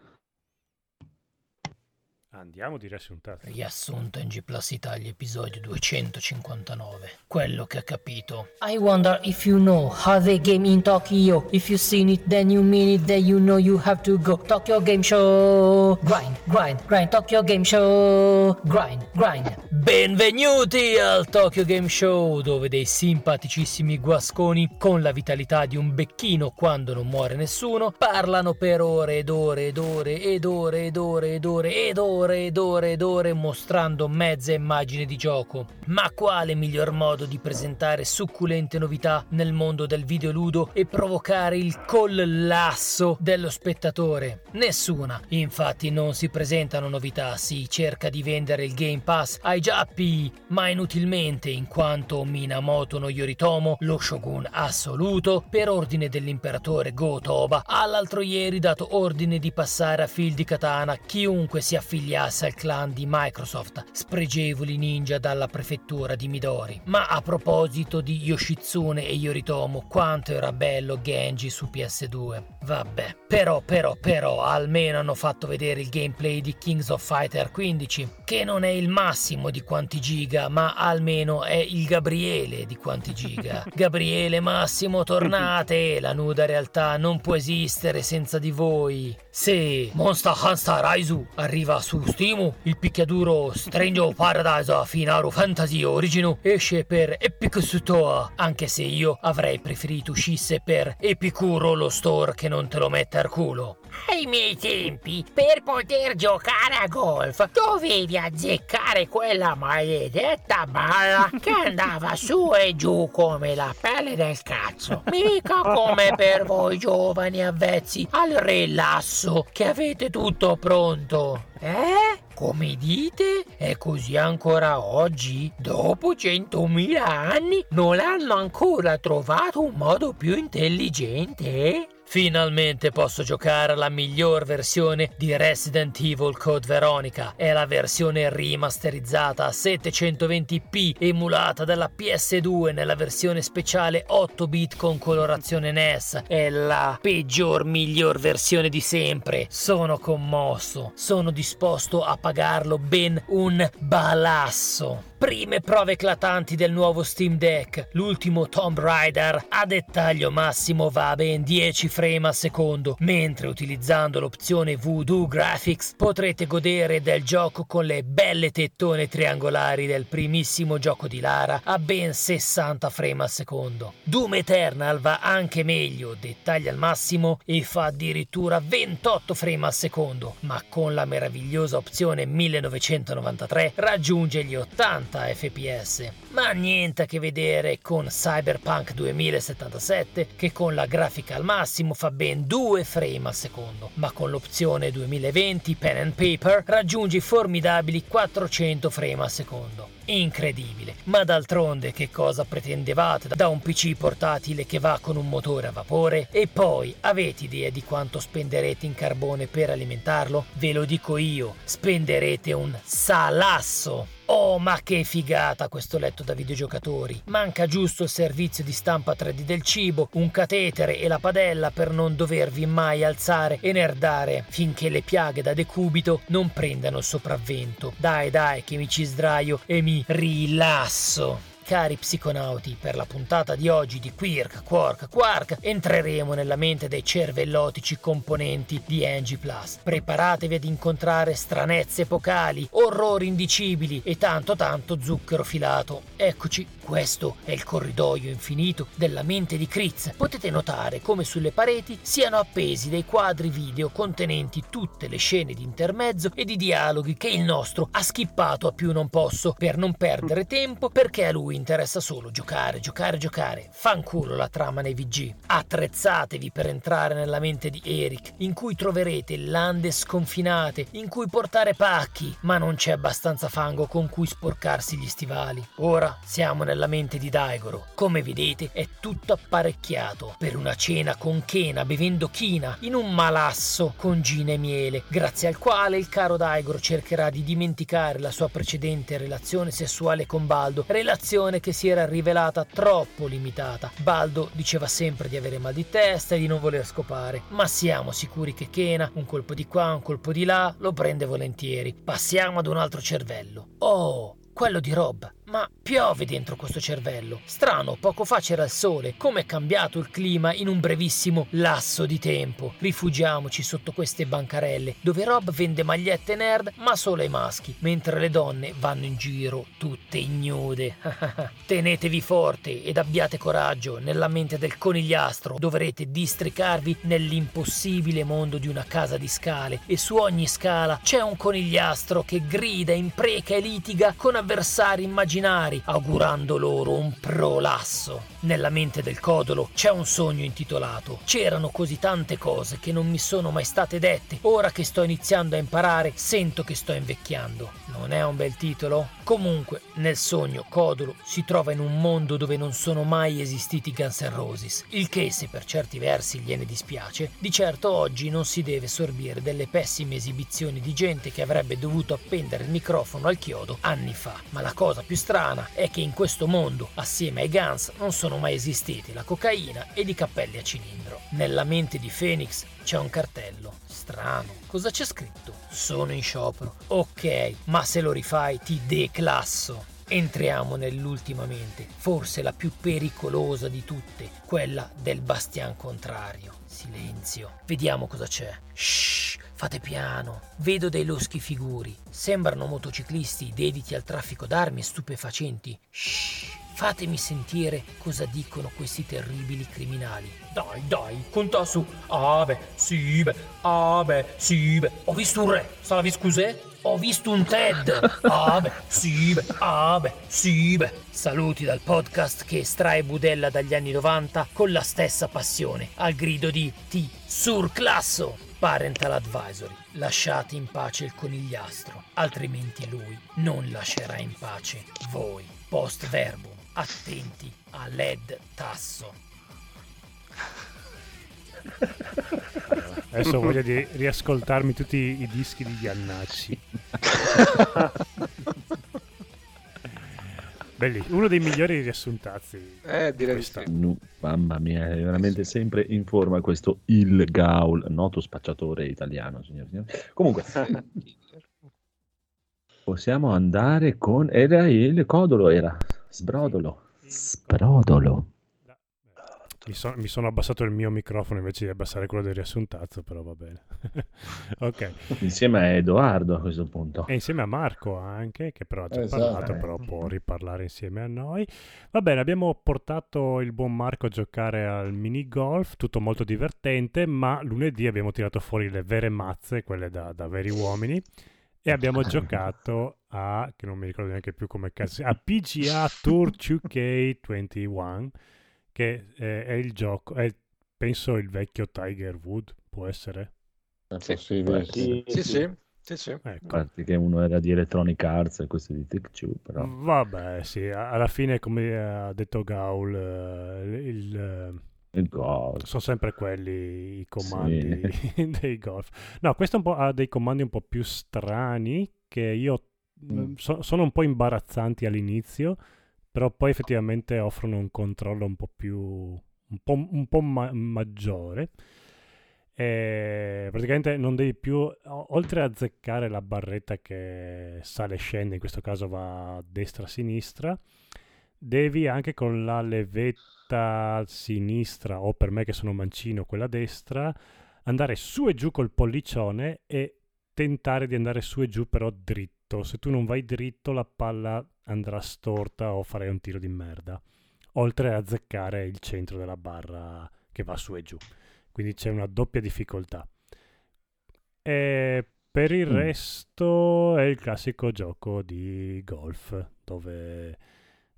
Andiamo di riassuntazzo. Riassunto in G Plus Italia episodio 259. Quello che ha capito. I wonder if you know how they game in Tokyo. If you seen it, then you mean it, then you know you have to go. Tokyo Game Show. Grind, grind, grind. Tokyo Game Show. Grind, grind. Benvenuti al Tokyo Game Show, dove dei simpaticissimi guasconi, con la vitalità di un becchino quando non muore nessuno, parlano per ore ed ore ed ore ed ore ed ore ed ore ed ore ed ore mostrando mezza immagine di gioco. Ma quale miglior modo di presentare succulente novità nel mondo del videoludo e provocare il collasso dello spettatore? Nessuna. Infatti non si presentano novità, si cerca di vendere il Game Pass ai giappi, ma inutilmente in quanto Minamoto no Yoritomo, lo shogun assoluto, per ordine dell'imperatore Go-Toba, ha l'altro ieri dato ordine di passare a fil di katana chiunque si affiliasse al clan di Microsoft, spregevoli ninja dalla prefettura di Midori. Ma a proposito di Yoshitsune e Yoritomo, quanto era bello Genji su PS2. Vabbè, però, però, però, almeno hanno fatto vedere il gameplay di Kings of Fighter 15, che non è il massimo di quanti giga, ma almeno è il Gabriele di quanti giga. Gabriele Massimo, tornate! La nuda realtà non può esistere senza di voi. Se Monster Hunter Raizu arriva su Steam, il picchiaduro Strange Paradise Finaru Fantasy Origin esce per Epic Store, anche se io avrei preferito uscisse per Epicuro lo store che non te lo mette al culo. Ai miei tempi, per poter giocare a golf, dovevi azzeccare quella maledetta balla che andava su e giù come la pelle del cazzo. Mica come per voi giovani avvezzi al rilasso che avete tutto pronto. Eh? Come dite? È così ancora oggi? Dopo centomila anni non hanno ancora trovato un modo più intelligente? Finalmente posso giocare alla miglior versione di Resident Evil Code Veronica. È la versione rimasterizzata a 720p, emulata dalla PS2 nella versione speciale 8 bit con colorazione NES. È la peggior miglior versione di sempre. Sono commosso. Sono disposto a pagarlo ben un balasso. Prime prove eclatanti del nuovo Steam Deck. L'ultimo Tomb Raider a dettaglio massimo va a ben 10 frame al secondo, mentre utilizzando l'opzione Voodoo Graphics potrete godere del gioco con le belle tettone triangolari del primissimo gioco di Lara a ben 60 frame al secondo. Doom Eternal va anche meglio, dettagli al massimo e fa addirittura 28 frame al secondo, ma con la meravigliosa opzione 1993 raggiunge gli 80 fps. Ma niente a che vedere con Cyberpunk 2077 che con la grafica al massimo fa ben 2 frame al secondo, ma con l'opzione 2020 Pen and Paper raggiunge i formidabili 400 frame al secondo. Incredibile, ma d'altronde che cosa pretendevate da un PC portatile che va con un motore a vapore? E poi avete idea di quanto spenderete in carbone per alimentarlo? Ve lo dico io, spenderete un salasso. Oh, ma che figata questo letto da videogiocatori! Manca giusto il servizio di stampa 3D del cibo, un catetere e la padella per non dovervi mai alzare e nerdare finché le piaghe da decubito non prendano il sopravvento. Dai, dai, che mi ci sdraio e mi rilasso. Cari psiconauti, per la puntata di oggi di Quirk, Quark, Quark entreremo nella mente dei cervellotici componenti di Angie Plus. Preparatevi ad incontrare stranezze epocali, orrori indicibili e tanto tanto zucchero filato. Eccoci, questo è il corridoio infinito della mente di Kritz. Potete notare come sulle pareti siano appesi dei quadri video contenenti tutte le scene di intermezzo e di dialoghi che il nostro ha skippato a più non posso per non perdere tempo perché a lui interessa solo giocare, giocare, giocare. Fanculo la trama nei VG. Attrezzatevi per entrare nella mente di Eric, in cui troverete lande sconfinate, in cui portare pacchi, ma non c'è abbastanza fango con cui sporcarsi gli stivali. Ora siamo nella mente di Daigoro. Come vedete è tutto apparecchiato per una cena con Kena bevendo china in un malasso con gina e miele, grazie al quale il caro Daigoro cercherà di dimenticare la sua precedente relazione sessuale con Baldo, relazione che si era rivelata troppo limitata. Baldo diceva sempre di avere mal di testa e di non voler scopare, ma siamo sicuri che Kena, un colpo di qua, un colpo di là, lo prende volentieri. Passiamo ad un altro cervello. Oh, quello di Rob. Ma piove dentro questo cervello. Strano, poco fa c'era il sole. Come è cambiato il clima in un brevissimo lasso di tempo. Rifugiamoci sotto queste bancarelle, dove Rob vende magliette nerd, ma solo ai maschi, mentre le donne vanno in giro tutte ignude. Tenetevi forte ed abbiate coraggio. Nella mente del conigliastro dovrete districarvi nell'impossibile mondo di una casa di scale e su ogni scala c'è un conigliastro che grida, impreca e litiga con avversari immaginari, augurando loro un prolasso. Nella mente del codolo c'è un sogno intitolato C'erano così tante cose che non mi sono mai state dette. Ora che sto iniziando a imparare, sento che sto invecchiando. Non è un bel titolo? Comunque, nel sogno, Codolo si trova in un mondo dove non sono mai esistiti Guns N' Roses, il che, se per certi versi gliene dispiace, di certo oggi non si deve sorbire delle pessime esibizioni di gente che avrebbe dovuto appendere il microfono al chiodo anni fa. Ma la cosa più strana è che in questo mondo, assieme ai Guns, non sono mai esistiti la cocaina ed i cappelli a cilindro. Nella mente di Phoenix c'è un cartello. Strano. Cosa c'è scritto? Sono in sciopero. Ok, ma se lo rifai ti declasso. Entriamo nell'ultima mente, forse la più pericolosa di tutte, quella del bastian contrario. Silenzio. Vediamo cosa c'è. Shh, fate piano. Vedo dei loschi figuri. Sembrano motociclisti dediti al traffico d'armi e stupefacenti. Shh. Fatemi sentire cosa dicono questi terribili criminali. Dai, dai, conta su. Ah beh, sì beh, ah sì beh. Ho visto un re, salavi scusè? Ho visto un TED. Ah beh, sì beh, ah sì beh. Saluti dal podcast che estrae budella dagli anni 90 con la stessa passione, al grido di T. Surclasso. Parental Advisory. Lasciate in pace il conigliastro, altrimenti lui non lascerà in pace voi. Post verbum. Attenti a LED tasso. Adesso ho voglia di riascoltarmi tutti i dischi di Iannacci. Bellissimo, uno dei migliori riassuntazzi. Eh, direi di sì. Mamma mia, è veramente sempre in forma questo Il Gaul, noto spacciatore italiano, signori e signori. Comunque, possiamo andare con... Era il codolo, era Sbrodolo. Sbrodolo. Mi, so- mi sono abbassato il mio microfono invece di abbassare quello del riassuntazzo, però va bene. ok. Insieme a Edoardo a questo punto. E insieme a Marco anche, che però ha già Esatto. parlato, però può riparlare insieme a noi. Va bene, abbiamo portato il buon Marco a giocare al mini golf, tutto molto divertente, ma lunedì abbiamo tirato fuori le vere mazze, quelle da, da veri uomini, e abbiamo giocato a, che non mi ricordo neanche più come cazzo, a PGA Tour 2K21, che è, è il gioco, è penso il vecchio Tiger Wood, può essere? Sì. Sì, Sì, sì, sì, sì. A Ecco. che uno era di Electronic Arts e questo di Take Two, però... Vabbè, sì, alla fine, come ha detto Gaul, eh, il, eh, Il gol. sono sempre quelli i comandi dei golf. No, questo è un po', ha dei comandi un po' più strani che io mm, so- sono un po' imbarazzanti all'inizio, però poi effettivamente offrono un controllo un po' più, un po', un po' ma- maggiore. E praticamente non devi più, oltre a azzeccare la barretta che sale e scende, in questo caso va destra sinistra, devi anche con la levetta sinistra, o per me che sono mancino, quella destra, andare su e giù col pollicione e tentare di andare su e giù però dritto. Se tu non vai dritto la palla andrà storta o farai un tiro di merda. Oltre a azzeccare il centro della barra che va su e giù. Quindi c'è una doppia difficoltà. E per il Mm. resto è il classico gioco di golf dove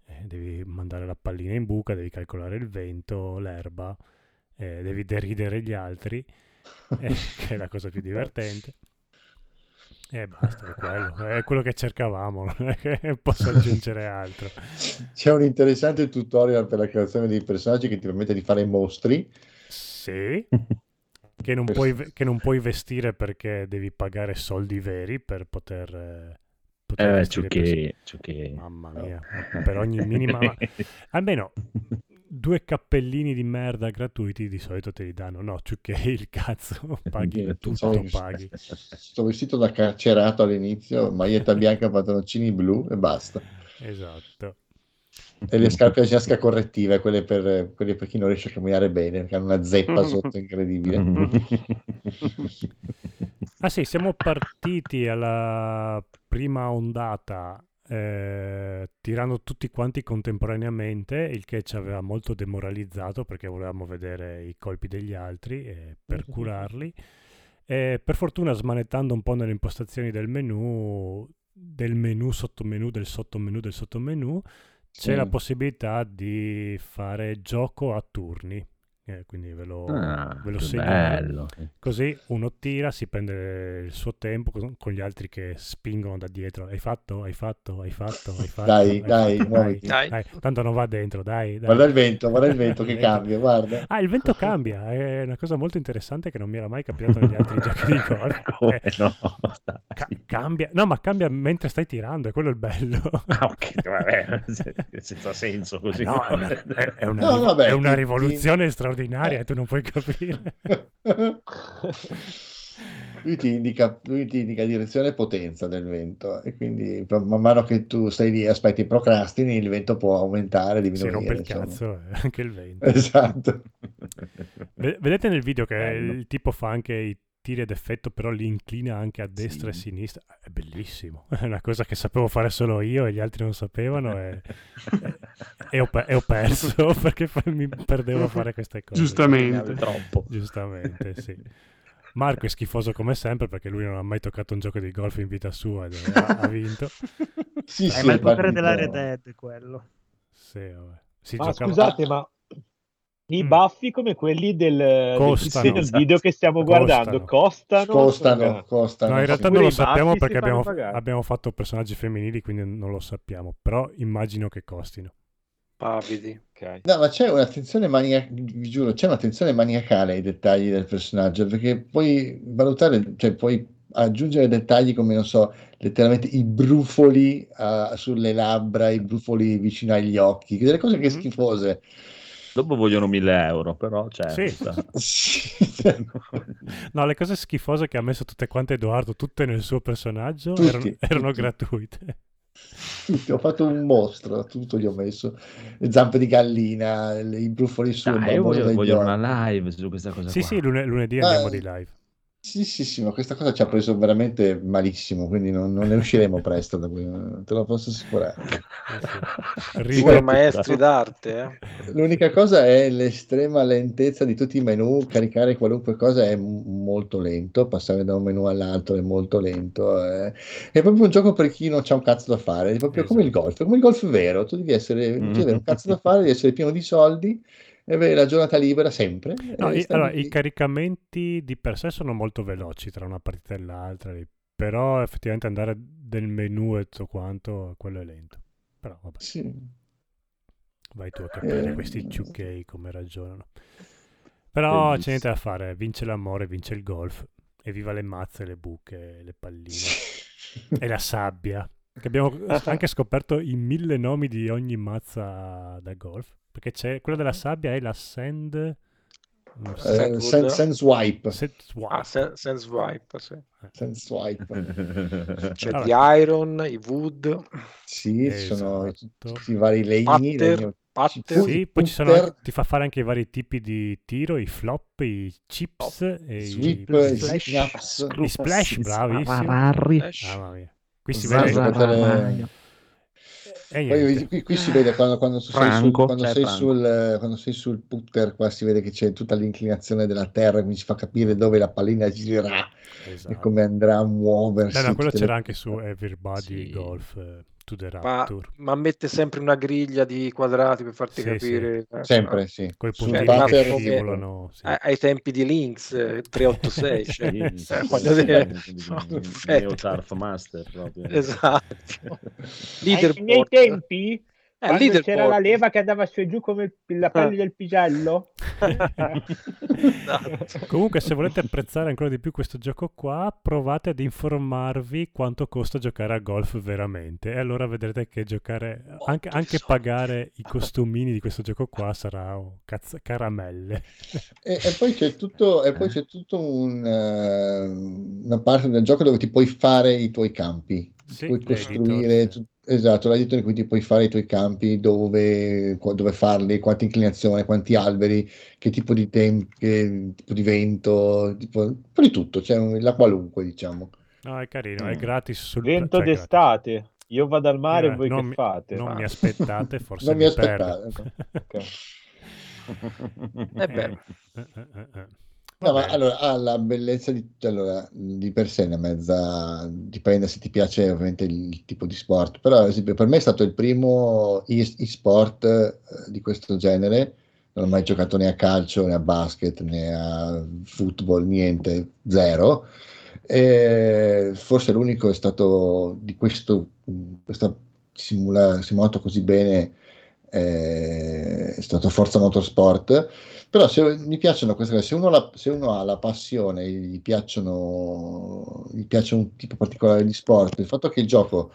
eh, devi mandare la pallina in buca, devi calcolare il vento, l'erba, eh, devi deridere gli altri, eh, che è la cosa più divertente. E basta, è quello, è quello che cercavamo, non è che posso aggiungere altro. C'è un interessante tutorial per la creazione dei personaggi che ti permette di fare mostri. Sì, che non, puoi, che non puoi vestire perché devi pagare soldi veri per poter... eh, poter Eh, vestire i person- ciucchi, ciucchi. Mamma mia, per ogni minima... ma- Almeno due cappellini di merda gratuiti di solito te li danno. No, ciucché il cazzo, paghi tutto, Sono- paghi. Sto vestito da carcerato all'inizio, maglietta bianca, pantaloncini blu e basta. Esatto. E le scarpe a giasca correttive, quelle per, quelle per chi non riesce a camminare bene, perché hanno una zeppa sotto incredibile. Ah sì, siamo partiti alla prima ondata eh, tirando tutti quanti contemporaneamente, il che ci aveva molto demoralizzato perché volevamo vedere i colpi degli altri e per curarli. E per fortuna smanettando un po' nelle impostazioni del menu, del menu sottomenu, del sottomenu, del sottomenu, c'è Sì. la possibilità di fare gioco a turni. Eh, quindi ve lo, Ah, ve lo segnalo. bello. Così uno tira, si prende il suo tempo con con gli altri che spingono da dietro. Hai fatto? Hai fatto? Hai fatto? Hai fatto? Dai, hai dai, fatto? muoviti. Dai. dai. Tanto non va dentro, dai, dai. Guarda il vento, guarda il vento che cambia, guarda. Ah, il vento cambia, è una cosa molto interessante che non mi era mai capitato negli altri giochi di golf. Come Eh, no? ca- Dai. cambia, no, ma cambia mentre stai tirando, è quello il bello. Ah, ok, vabbè, senza senso così. No, è una, è- è una No, vabbè, è una ti- rivoluzione straordinaria e tu non puoi capire. Lui ti indica, lui ti indica direzione e potenza del vento e quindi man mano che tu stai lì, aspetti, procrastini, il vento può aumentare, Si diminuire. rompe il insomma. cazzo, eh, anche il vento. Esatto. Ve- Vedete nel video che Bello. il tipo fa anche i tiri ad effetto, però li inclina anche a destra Sì. e a sinistra. È bellissimo. È una cosa che sapevo fare solo io e gli altri non sapevano e, e ho, pe- e ho perso perché mi perdevo a fare queste cose. Giustamente. Troppo. Giustamente, sì. Marco è schifoso come sempre perché lui non ha mai toccato un gioco di golf in vita sua ed ha, ha vinto. Sì, Eh, sì, ma il potere partito- della Red Dead quello. Sì, vabbè. Si Ma giocava- scusate, ma i Mm. baffi come quelli del, del Costano. del video che stiamo Costano. guardando costano? Costano, costano. No, in realtà non lo sappiamo perché abbiamo, abbiamo fatto personaggi femminili, quindi non lo sappiamo. Però immagino che costino. Pavidi. Ok. No, ma c'è un'attenzione maniacale, vi giuro, c'è un'attenzione maniacale ai dettagli del personaggio, perché puoi valutare, cioè puoi aggiungere dettagli come, non so, letteralmente i brufoli ah, sulle labbra, i brufoli vicino agli occhi, delle cose che Mhm. schifose. Dopo vogliono 1000 euro, però c'è. Sì. No, le cose schifose che ha messo tutte quante Edoardo, tutte nel suo personaggio, Tutti, erano, erano tutti. gratuite. Tutti, ho fatto un mostro, tutto gli ho messo, le zampe di gallina, le- i brufoli sul Dai, io voglio, voglio una live su questa cosa Sì, qua. sì, lune- lunedì andiamo di live. Sì, sì, sì, ma questa cosa ci ha preso veramente malissimo, quindi non, non ne usciremo presto da qui, te lo posso assicurare. Rido- maestri d'arte, eh? L'unica cosa è l'estrema lentezza di tutti i menu, caricare qualunque cosa è m- molto lento, passare da un menu all'altro è molto lento, eh. È proprio un gioco per chi non c'ha un cazzo da fare, è proprio come il Esatto. golf, come il golf vero, tu devi essere, devi avere un cazzo da fare, devi essere pieno di soldi avere la giornata libera sempre. No, i, allora, lì. i caricamenti di per sé sono molto veloci tra una partita e l'altra, però effettivamente andare del menu e tutto quanto, quello è lento. Però vabbè, Sì. vai tu a capire Eh, questi ciucchei come ragionano. Però c'è Bellissimo. niente da fare, vince l'amore, vince il golf, e viva le mazze, le buche, le palline e la sabbia. Che abbiamo anche scoperto i mille nomi di ogni mazza da golf. Perché c'è quella della sabbia è la Sand. so, Eh, sen- sense wipe. Sand Swipe. Ah, sen- sense wipe, sì. Sense wipe. C'è Vabbè. di Iron, i Wood, Sì, ci sono Esatto. tutti i vari legni. Patter, legno- Patter. Sì, poi ci sono ti fa fare anche i vari tipi di tiro, i flop, i chips e Sweep, i i splash. snaps. I splash, bravissimo. Rarri. Flash. Mamma mia. Qui si vede... E Poi qui, qui si vede quando, quando tu sei, sul, Franco, quando, c'è sei Franco. sul, eh, quando sei sul putter, qua si vede che c'è tutta l'inclinazione della terra, quindi ci fa capire dove la pallina girerà e Esatto. come andrà a muoversi. No, no, quello c'era le- anche su Everybody Sì. Golf eh, to the Ma, Rapture. ma mette sempre una griglia di quadrati per farti Sì, capire. eh, Sempre, sì. Con i Cioè, putter che scivolano. sì. ai tempi di Lynx eh, 386 cioè, Sì, eh, sì, voglio sì, dire, sì, sono sì, perfette. Neo Turf Master proprio. esatto Ai miei tempi, eh, c'era la leva che andava su e giù come il- la pelle del pisello, Esatto. Comunque, se volete apprezzare ancora di più questo gioco qua, provate ad informarvi quanto costa giocare a golf veramente. E allora vedrete che giocare, anche, anche pagare i costumini di questo gioco qua sarà oh, cazzo- caramelle. E, e poi c'è tutto, e poi c'è tutto un, eh, una parte del gioco dove ti puoi fare i tuoi campi, Sì, puoi costruire, sì. Esatto, l'editor in cui ti puoi fare i tuoi campi, dove, dove farli, quanta inclinazione, quanti alberi, che tipo di tempo, che tipo di vento, tipo, un po' di tutto, un- la qualunque, diciamo. No, è carino, è Mm. gratis sul vento cioè, gratis. d'estate. Io vado al mare Eh, e voi che mi- fate? Non Ah. mi aspettate, forse Non mi mi aspettate, perdo. Ok. Eh beh. Eh, eh, eh, eh. No, ma allora ha la bellezza di, allora, di per sé, una mezza, dipende se ti piace ovviamente il tipo di sport, però ad esempio per me è stato il primo e-sport eh, di questo genere, non ho mai giocato né a calcio né a basket né a football, niente, zero. E forse l'unico è stato di questo, simula- simulato così bene eh, è stato Forza Motorsport. Però se mi piacciono queste cose, se uno, la- se uno ha la passione, e gli piacciono, gli piace un tipo particolare di sport, il fatto che il gioco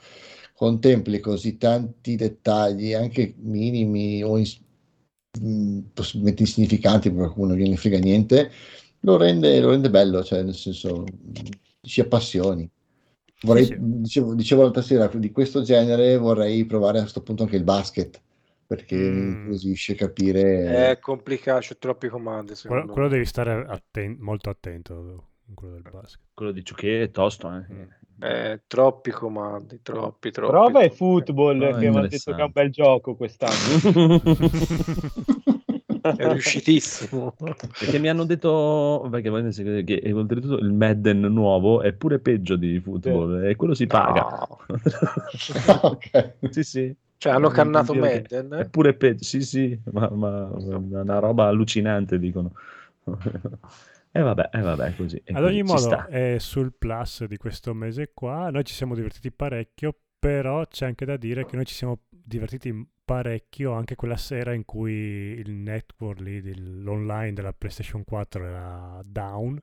contempli così tanti dettagli, anche minimi o mh, possibilmente insignificanti, per qualcuno non gliene frega niente, lo rende, lo rende bello, cioè nel senso ci appassioni. Vorrei, sì. Dicevo, dicevo l'altra sera, di questo genere vorrei provare a questo punto anche il basket, perché Mm. incuriosisce capire... è complicato c'è troppi comandi Quello, quello devi stare atten- molto attento quello del basket. Quello di Ciuchè è tosto, eh. Eh, troppi comandi troppi troppi Prova e football No, che mi hanno detto che è un bel gioco quest'anno. è riuscitissimo Perché mi hanno detto perché che oltretutto il Madden nuovo è pure peggio di football e quello si paga. No. Ok. sì, sì. Cioè hanno cannato Madden È pure peggio, sì, sì, ma, ma- una roba allucinante dicono. E vabbè, e vabbè, così. e Ad ogni modo è sul plus di questo mese qua. Noi ci siamo divertiti parecchio, però c'è anche da dire che noi ci siamo divertiti parecchio anche quella sera in cui il network lì, dell'online della PlayStation 4 era down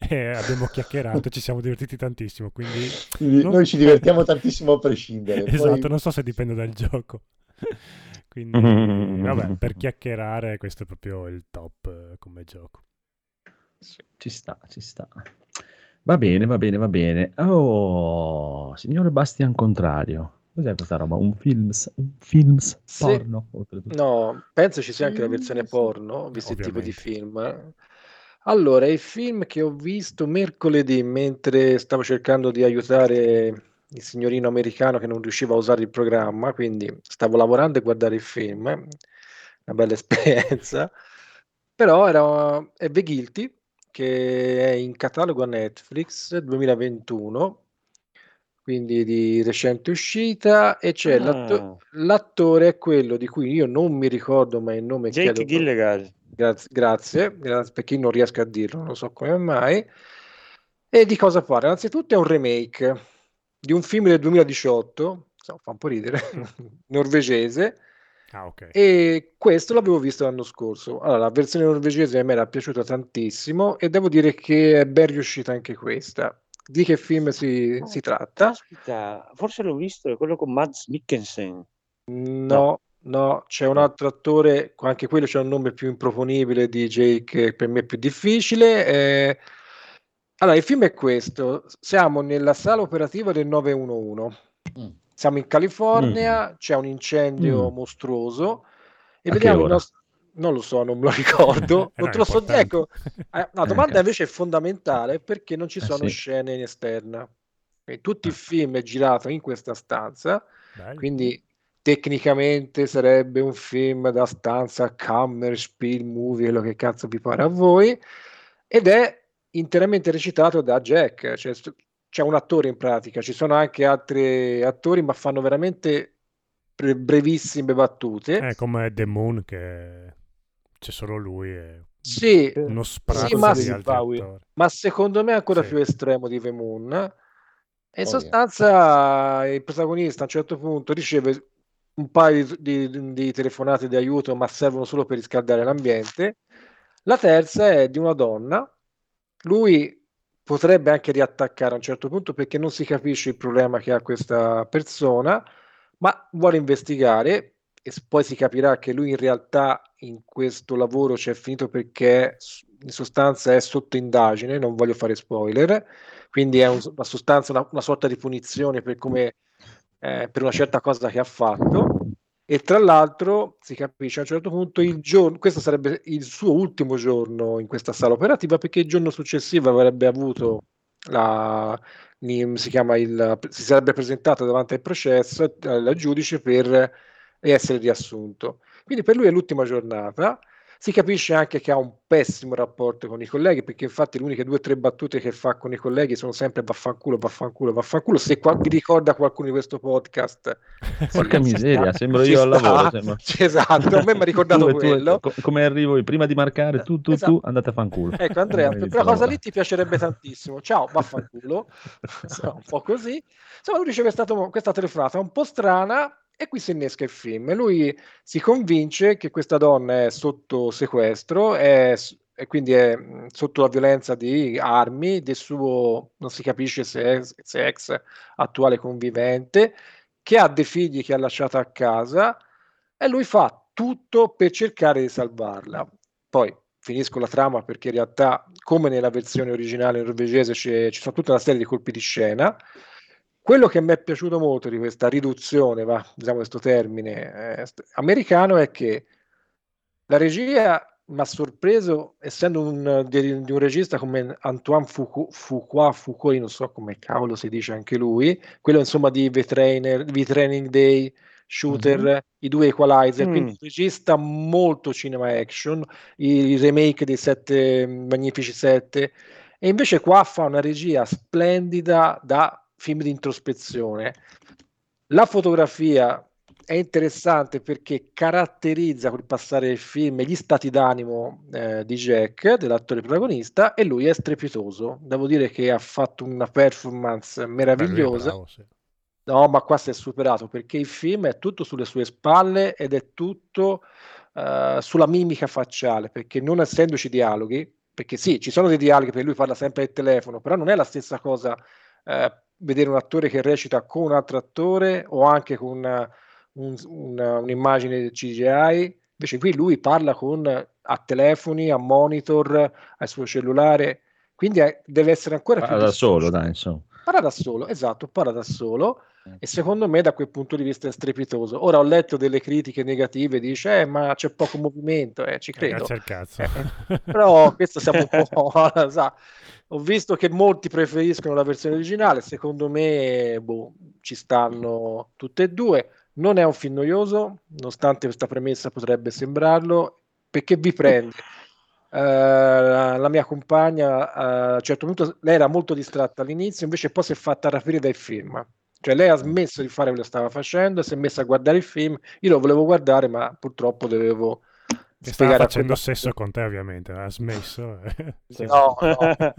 e abbiamo chiacchierato e ci siamo divertiti tantissimo. Quindi Quindi non- Noi ci divertiamo tantissimo a prescindere. Poi- esatto, non so se dipende dal gioco. Quindi vabbè, per chiacchierare questo è proprio il top eh, come gioco. Ci sta, ci sta. Va bene, va bene, va bene. Oh, signore Bastian Contrario. Cos'è questa roba? Un films, un films Sì. porno? oltretutto. No, penso ci sia anche la versione sì. porno, visto il tipo di Ovviamente. film. Allora, i film che ho visto mercoledì mentre stavo cercando di aiutare il signorino americano che non riusciva a usare il programma, quindi stavo lavorando e guardare il film, una bella esperienza. Però era The Guilty, che è in catalogo a Netflix 2021, quindi di recente uscita, e c'è l'atto- Ah. l'attore è quello di cui io non mi ricordo mai il nome, Jake chiedo- Gilligan. Grazie, grazie, grazie, perché non riesco a dirlo, non so come mai. E di cosa parla? Innanzitutto è un remake di un film del 2018, insomma, fa un po' ridere, norvegese, Ah, ok. e questo l'avevo visto l'anno scorso. Allora, la versione norvegese a me era piaciuta tantissimo e devo dire che è ben riuscita anche questa. Di che film si, si tratta. Aspetta, forse l'ho visto, è quello con Mads Mikkelsen. No, no, c'è un altro attore, anche quello c'è un nome più improponibile di Jake, che per me è più difficile. eh. Allora, il film è questo: siamo nella sala operativa del 911. Mm. Siamo in California, c'è un incendio Mm. mostruoso e A vediamo il nostro. Non lo so, non me lo ricordo. Eh, non no, te lo so. Ecco, eh, la Eh, domanda invece è fondamentale perché non ci sono sì. scene in esterna. E tutto il Ah. film è girato in questa stanza, Bello. quindi tecnicamente sarebbe un film da stanza Cammer, Spiel, Movie, quello che cazzo vi pare a voi, ed è interamente recitato da Jack, cioè, c'è un attore in pratica, ci sono anche altri attori, ma fanno veramente bre- brevissime battute. È come The Moon che c'è solo lui e Sì, uno sprazzo ma- di altri Bowie. attori. ma secondo me è ancora Sì. più estremo di The Moon. E in Oh, yeah. sostanza il protagonista a un certo punto riceve un paio di, di- di telefonate di aiuto, ma servono solo per riscaldare l'ambiente. La terza è di una donna. Lui potrebbe anche riattaccare a un certo punto perché non si capisce il problema che ha questa persona, ma vuole investigare e poi si capirà che lui in realtà in questo lavoro c'è finito perché in sostanza è sotto indagine, non voglio fare spoiler, quindi è un- una sostanza, una, una sorta di punizione per come eh, per una certa cosa che ha fatto. E tra l'altro si capisce a un certo punto il giorno, questo sarebbe il suo ultimo giorno in questa sala operativa perché il giorno successivo avrebbe avuto la, si il, si sarebbe presentato davanti al processo al giudice per essere riassunto. Quindi per lui è l'ultima giornata. Si capisce anche che ha un pessimo rapporto con i colleghi, perché infatti le uniche due o tre battute che fa con i colleghi sono sempre vaffanculo, vaffanculo, vaffanculo. Se qua- vi ricorda qualcuno di questo podcast, Porca ci miseria, sta, sembro ci io al sta. lavoro. sembra. Sì, esatto, a me mi ha ricordato Tu e tu e- quello. co- come arrivo io? Prima di marcare, tu, tu, Esatto. tu, andate a fanculo. Ecco Andrea, per quella cosa lì ti piacerebbe tantissimo. Ciao, vaffanculo. Insomma, un po' così. Insomma, lui riceve stato- questa telefonata un po' strana e qui si innesca il film. Lui si convince che questa donna è sotto sequestro è e quindi è mh, sotto la violenza di armi del suo, non si capisce se è, se è ex attuale convivente, che ha dei figli che ha lasciato a casa e lui fa tutto per cercare di salvarla. Poi finisco la trama perché in realtà, come nella versione originale norvegese, ci sono tutta una serie di colpi di scena. Quello che mi è piaciuto molto di questa riduzione, va, usiamo questo termine, eh, americano, è che la regia mi ha sorpreso, essendo un, di, di un regista come Antoine Fuqua, Fuqua, io non so come cavolo si dice anche lui, quello insomma di V-Trainer, V-Training Day, Shooter, i due Equalizer, Mm. quindi un regista molto cinema action, i, i remake dei sette Magnifici Sette, e invece qua fa una regia splendida da film di introspezione. La fotografia è interessante perché caratterizza col passare del film gli stati d'animo eh, di Jack, dell'attore protagonista, e lui è strepitoso. Devo dire che ha fatto una performance meravigliosa. bravo, sì. No, ma qua si è superato perché il film è tutto sulle sue spalle ed è tutto eh, sulla mimica facciale, perché non essendoci dialoghi, perché sì, ci sono dei dialoghi perché lui parla sempre al telefono, però non è la stessa cosa eh, vedere un attore che recita con un altro attore o anche con una- un- una- un'immagine CGI. Invece qui lui parla con a telefoni, a monitor, al suo cellulare, quindi è- deve essere ancora più Parla da solo, dai, insomma. Parla da solo, esatto, parla da solo e secondo me da quel punto di vista è strepitoso. Ora ho letto delle critiche negative, dice, eh, ma c'è poco movimento, eh, ci credo. Cazzo il cazzo. Eh, però questo siamo un po'... sa, ho visto che molti preferiscono la versione originale, secondo me boh, ci stanno tutte e due. Non è un film noioso, nonostante questa premessa potrebbe sembrarlo, perché vi prende. Eh, la, la mia compagna eh, a un certo punto lei era molto distratta all'inizio, invece poi si è fatta rapire dal film. Cioè lei ha smesso di fare quello che stava facendo, si è messa a guardare il film. Io lo volevo guardare, ma purtroppo dovevo Che stava facendo sesso con te, ovviamente. Ha smesso. eh. No, no,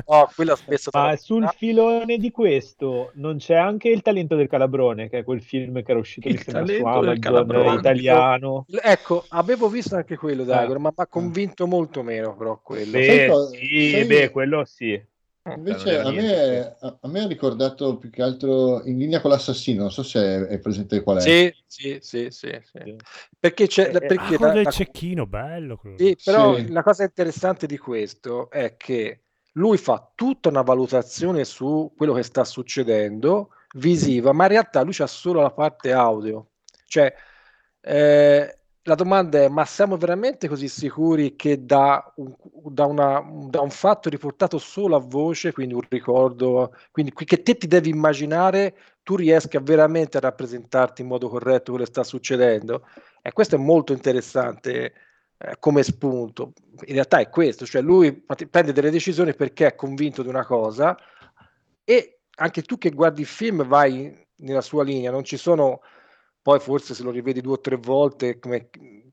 no, quello ha smesso Ma sul filone di questo non c'è anche il talento del calabrone, che è quel film che era uscito Il su Amazon calabrone. italiano. Ecco, avevo visto anche quello, Dagono, Ah. ma mi ha convinto molto meno però quello. Sai Beh, cosa- sì, sai- beh, quello sì. Invece a me, a, me ha ricordato più che altro in linea con l'assassino, non so se è presente qual è. Sì, sì, sì, sì, sì. Perché c'è Eh, perché Ah, quello la- del la- cecchino, bello. quello. Sì, però Sì. la cosa interessante di questo è che lui fa tutta una valutazione su quello che sta succedendo visiva, ma in realtà lui c'ha solo la parte audio. Cioè, eh, la domanda è: ma siamo veramente così sicuri che da un, da una- da un fatto riportato solo a voce, quindi un ricordo, quindi qui- che te ti devi immaginare, tu riesca veramente a rappresentarti in modo corretto quello che sta succedendo? E questo è molto interessante eh, come spunto. In realtà è questo, cioè lui prende delle decisioni perché è convinto di una cosa e anche tu che guardi il film vai nella sua linea, non ci sono, poi forse se lo rivedi due o tre volte, come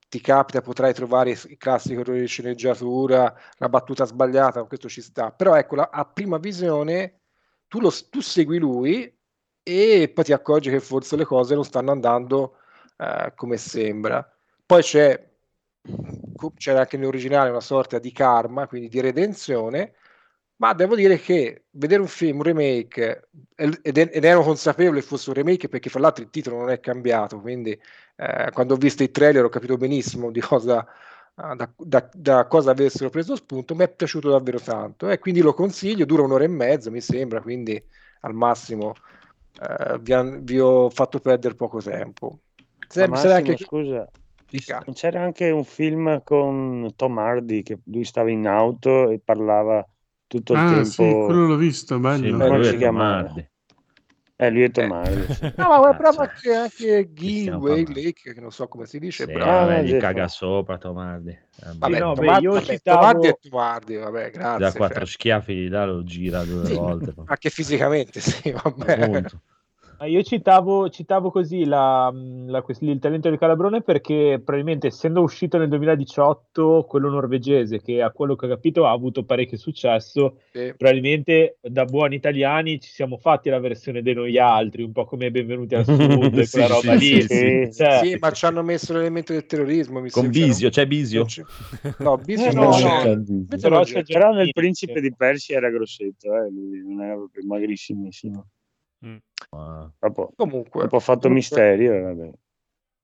ti capita, potrai trovare il classico errore di sceneggiatura, la battuta sbagliata, questo ci sta, però ecco, la- a prima visione tu, lo, tu segui lui e poi ti accorgi che forse le cose non stanno andando eh, come sembra. Poi c'è c'era anche nell'originale una sorta di karma, quindi di redenzione, ma devo dire che vedere un film, un remake, ed, ed ero consapevole che fosse un remake perché fra l'altro il titolo non è cambiato, quindi eh, quando ho visto i trailer ho capito benissimo di cosa, ah, da, da- da cosa avessero preso spunto, mi è piaciuto davvero tanto e quindi lo consiglio, dura un'ora e mezza mi sembra, quindi al massimo eh, vi, han- vi ho fatto perdere poco tempo. Se- Massimo, anche- scusa, c'era anche un film con Tom Hardy che lui stava in auto e parlava tutto il Ah, tempo. sì, quello l'ho visto, Sì, bello. ma come lui si è chiama? Tomardi. Eh, lui è Eh. Hardy. sì. No, ma Ah, bravo cioè, anche, anche Chi Gil stiamo Wade parlando? Lake, che non so come si dice, Sì, bravo. Ah, vabbè, gli Jeff. caga sopra Tomardi. Vabbè, Sì, no, Tomardi, io vabbè, citavo- Tomardi è Tomardi, vabbè, grazie. Da cioè. quattro schiaffi gli dà, lo gira due Sì, volte. anche fisicamente, sì, vabbè. Appunto. Io citavo, citavo così la- la- quest- il talento del Calabrone perché probabilmente essendo uscito nel 2018 quello norvegese che a quello che ho capito ha avuto parecchio successo, Sì. probabilmente da buoni italiani ci siamo fatti la versione dei noi altri, un po' come Benvenuti al Sud, Sì, quella sì, roba sì, lì. sì. Cioè, Sì, ma ci hanno messo l'elemento del terrorismo, mi Con sembra. Bisio, c'è Bisio? No, Bisio Eh, non no, c'è. no. Però c'è. Però nel Principe di Persia era grossetto, eh, lui non era proprio magrissimissimo. Ah, Dopo, Comunque, dopo ha fatto comunque- Misterio e vabbè.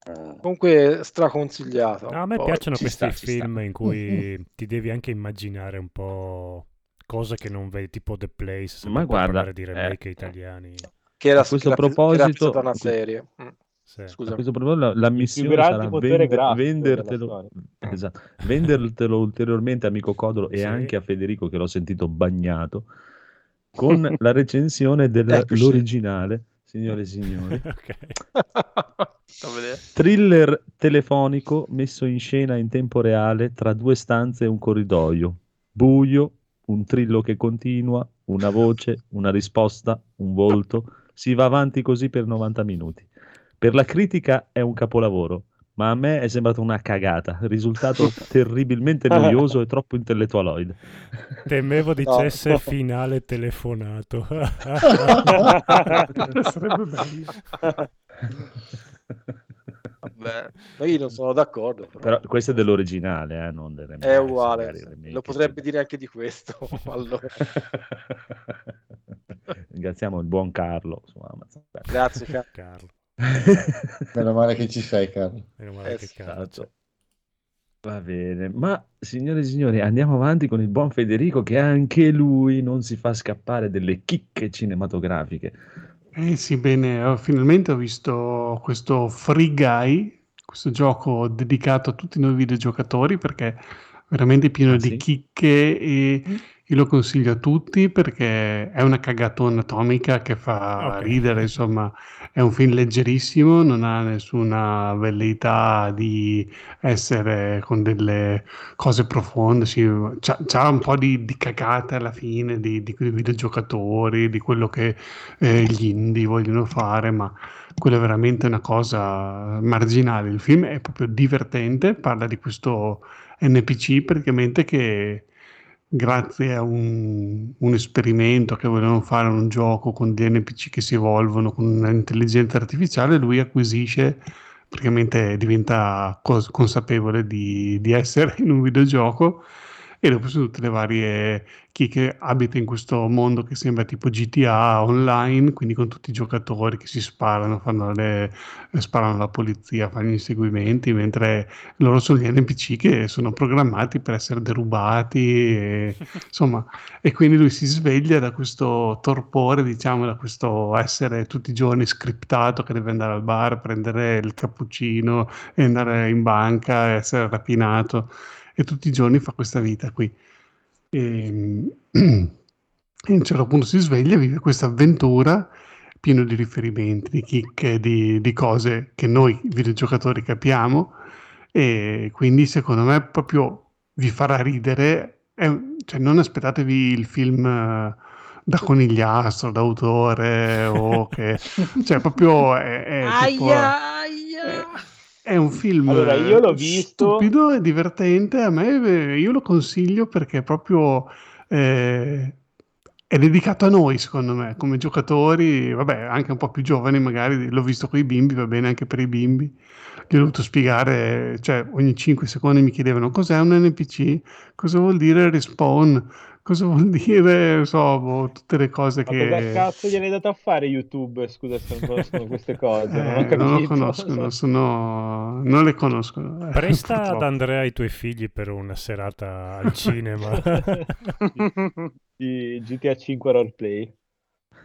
Ah. Comunque straconsigliato. No, a me Poi- piacciono ci questi sta, film in cui ti devi anche immaginare un po' cose che non vedi, tipo The Place, Ma guarda, di remake eh, italiani. Che era, A questo che proposito- era una serie. Mm, Sì. A Scusa. questo proposito, la, la missione sarà grafico della vendertelo, esatto, vendertelo ulteriormente, amico Codolo, e Sì. anche a Federico che l'ho sentito bagnato, con la recensione dell'originale, signore e signori. Thriller telefonico messo in scena in tempo reale tra due stanze e un corridoio. Buio, un trillo che continua, una voce, una risposta, un volto. Si va avanti così per 90 minuti. Per la critica è un capolavoro, ma a me è sembrato una cagata. Risultato terribilmente noioso e troppo intellettualoide. Temevo dicesse No. finale telefonato. Sarebbe bello. Vabbè, ma io non sono d'accordo. Però. Però questo è dell'originale, eh, non del remake, è uguale. remake Lo potrebbe dire anche di questo. allora. Ringraziamo il buon Carlo su Amazon. Grazie, Ca- Carlo. Meno male che ci sei, Carlo. Meno male Eh, che Carlo c'è. Esatto. Va bene, ma signore e signori, andiamo avanti con il buon Federico che anche lui non si fa scappare delle chicche cinematografiche. Eh sì, bene, ho- finalmente ho visto questo Free Guy, questo gioco dedicato a tutti noi videogiocatori perché è veramente pieno Ah, di sì? chicche e io lo consiglio a tutti perché è una cagatona atomica che fa Ok. ridere, insomma, è un film leggerissimo, non ha nessuna velleità di essere con delle cose profonde, sì, c'ha, c'ha un po' di, di cagate alla fine di, di quei videogiocatori, di quello che eh, gli indie vogliono fare, ma quello è veramente una cosa marginale. Il film è proprio divertente, parla di questo NPC praticamente che grazie a un, un esperimento che volevano fare un gioco con degli NPC che si evolvono con un'intelligenza artificiale, lui acquisisce praticamente diventa cos- consapevole di, di essere in un videogioco e dopo su tutte le varie chi che abita in questo mondo che sembra tipo GTA online, quindi con tutti i giocatori che si sparano, fanno le, sparano alla polizia, fanno gli inseguimenti, mentre loro sono gli NPC che sono programmati per essere derubati, e, insomma, e quindi lui si sveglia da questo torpore, diciamo, da questo essere tutti i giorni scriptato che deve andare al bar, prendere il cappuccino e andare in banca, e essere rapinato e tutti i giorni fa questa vita qui. E, e a un certo punto si sveglia, vive questa avventura pieno di riferimenti, di chicche, di, di cose che noi videogiocatori capiamo e quindi secondo me proprio vi farà ridere. È- cioè, non aspettatevi il film eh, da conigliastro, d'autore o che... cioè proprio è, è tipo- Aia, aia. È un film Allora, io l'ho eh, visto- stupido e divertente. A me eh, io lo consiglio perché è proprio eh, è dedicato a noi, secondo me, come giocatori, vabbè, anche un po' più giovani, magari l'ho visto con i bimbi, va bene anche per i bimbi. Gli ho dovuto spiegare, cioè ogni 5 secondi mi chiedevano cos'è un NPC, cosa vuol dire respawn, cosa vuol dire, non so, boh, tutte le cose Ma cosa che cazzo gliel'hai dato a fare YouTube? Scusa se non conoscono queste cose, non eh, non lo capito. conoscono, sono, non le conoscono. eh, Presta ad. Andrea i tuoi figli per una serata al cinema. Di GTA 5 roleplay.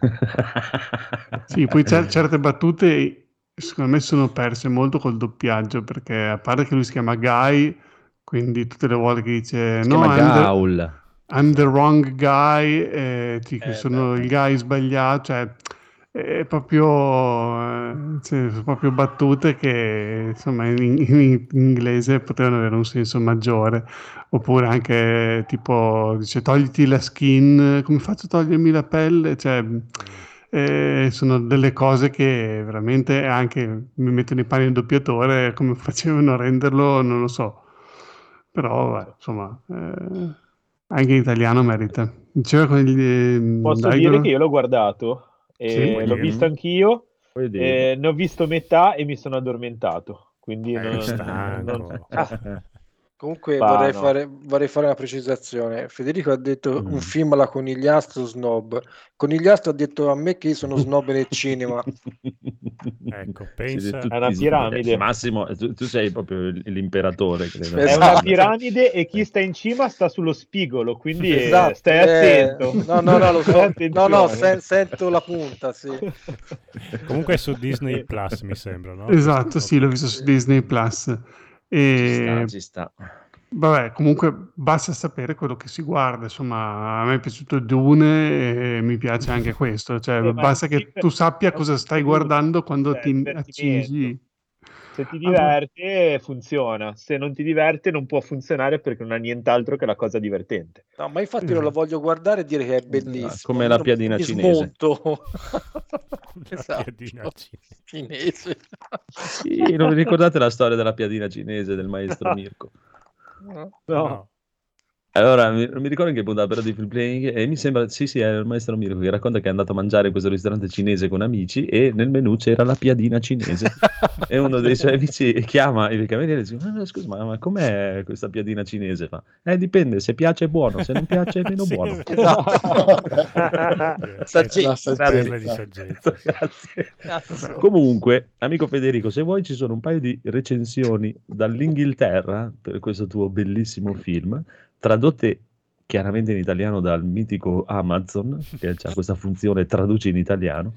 Sì, poi cer- certe battute secondo me sono perse molto col doppiaggio perché a parte che lui si chiama Guy, quindi tutte le volte che dice Si no, the, Gaul. I'm the wrong guy, eh, dico, Eh, sono beh. il guy sbagliato, cioè è proprio, cioè, sono proprio battute che insomma in, in inglese potevano avere un senso maggiore, oppure anche tipo dice togliti la skin, come faccio a togliermi la pelle? Cioè, eh, sono delle cose che veramente anche mi metto nei panni del doppiatore, come facevano a renderlo, non lo so. Però, vabbè, insomma, eh, anche in italiano merita. Diceva con gli, eh, Posso Daigoro? dire che io l'ho guardato Sì, e l'ho visto anch'io, e ne ho visto metà e mi sono addormentato. Quindi Eh, non, stanco. non- Comunque vorrei, no. fare, vorrei fare una precisazione. Federico ha detto Mm. un film alla conigliastro snob. Conigliastro ha detto a me che io sono snob nel cinema. Ecco, pensa... È una piramide. Massimo, tu, tu sei proprio l'imperatore. credo. È Esatto. una piramide e chi sta in cima sta sullo spigolo, quindi eh, Esatto, stai eh, attento. no, no, no, lo so. No, no, sen- sento la punta, sì. Comunque è su Disney Plus, mi sembra, no? Esatto, sì, l'ho visto su Disney Plus. Ci sta, E ci sta. vabbè, comunque basta sapere quello che si guarda. Insomma, a me è piaciuto Dune e mi piace anche questo. Cioè, Eh, basta che tu sappia cosa stai guardando quando Cioè, ti divertimento. accingi. Se ti diverte, funziona. Se non ti diverte, non può funzionare perché non ha nient'altro che la cosa divertente. No, ma infatti non lo voglio guardare e dire che è bellissimo. Esatto, come la piadina mi cinese. smonto. La esatto. piadina cinese. Sì, non vi ricordate la storia della piadina cinese del maestro Mirko? No. No. Allora, mi, non mi ricordo in che puntata però di Free Playing e mi sembra, sì sì, è il maestro Mirko che racconta che è andato a mangiare in questo ristorante cinese con amici e nel menù c'era la piadina cinese e uno dei suoi amici chiama il cameriere e dice, "Ma scusa, ma, ma com'è questa piadina cinese? Fa, eh dipende, se piace è buono, se non piace è meno Sì, buono. Saggezza. Saggezza. Parla di saggezza. Grazie. Cazzo. Comunque, amico Federico, se vuoi ci sono un paio di recensioni dall'Inghilterra per questo tuo bellissimo film, tradotte chiaramente in italiano dal mitico Amazon, che ha questa funzione traduci in italiano.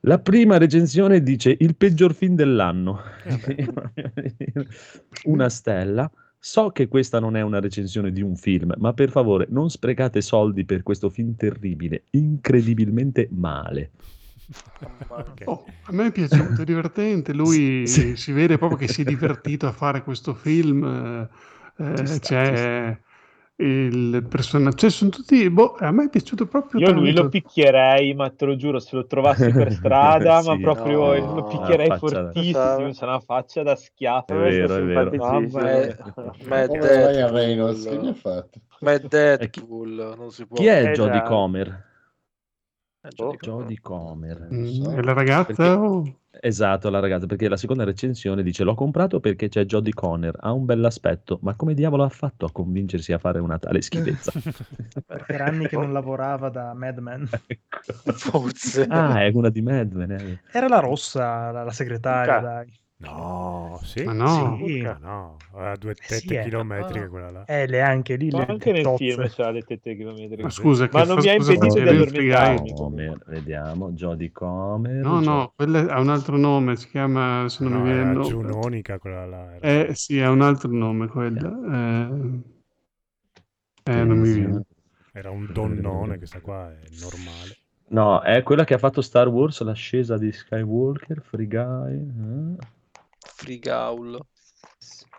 La prima recensione dice il peggior film dell'anno. una stella. So che questa non è una recensione di un film, ma per favore non sprecate soldi per questo film terribile, incredibilmente male. Oh, a me è piaciuto, è divertente. Lui Sì. si vede proprio che si è divertito a fare questo film. eh, eh, sta, c'è il personaggio, cioè sono tutti. Boh, a me è piaciuto proprio Io lui tanto. lo picchierei, ma te lo giuro, se lo trovassi per strada, ma Sì. proprio No. lo picchierei da- fortissimo, c'è una faccia da schiaffo. È vero, è vero. Ma Mamma è, ma è Ryan Reynolds, che gli ha Deadpool. fatto? Ma è Deadpool, non si può. Chi è Eh, Jodie. Comer? Eh, Jodie Jodie Comer. Mm, e la ragazza? oh, Esatto, la ragazza, perché la seconda recensione dice l'ho comprato perché c'è Jodie Conner, ha un bell'aspetto, ma come diavolo ha fatto a convincersi a fare una tale schifezza? Per anni che non lavorava da Mad Men. Forse. ah, è una di Mad Men. eh. Era la rossa, la, la segretaria, Ca- dai. No, sì. Ma no. Sì. Ma no, a due Eh sì, tette eh. chilometriche quella là. Eh, le anche lì, Ma le anche nel tozze. film c'ha le tette chilometriche. Ma scusa, Ma che non fa- mi ha impedito di addormentarmi. Comer, vediamo, Jodie Comer. No, no, quella ha un altro nome, si chiama, se non No, mi viene nome. Giunonica quella là. era- Eh, sì, ha un altro nome quella. Eh, eh, non mi viene. Era un donnone, questa qua è normale. No, è quella che ha fatto Star Wars, l'ascesa di Skywalker, Free Guy. eh. Frigaul.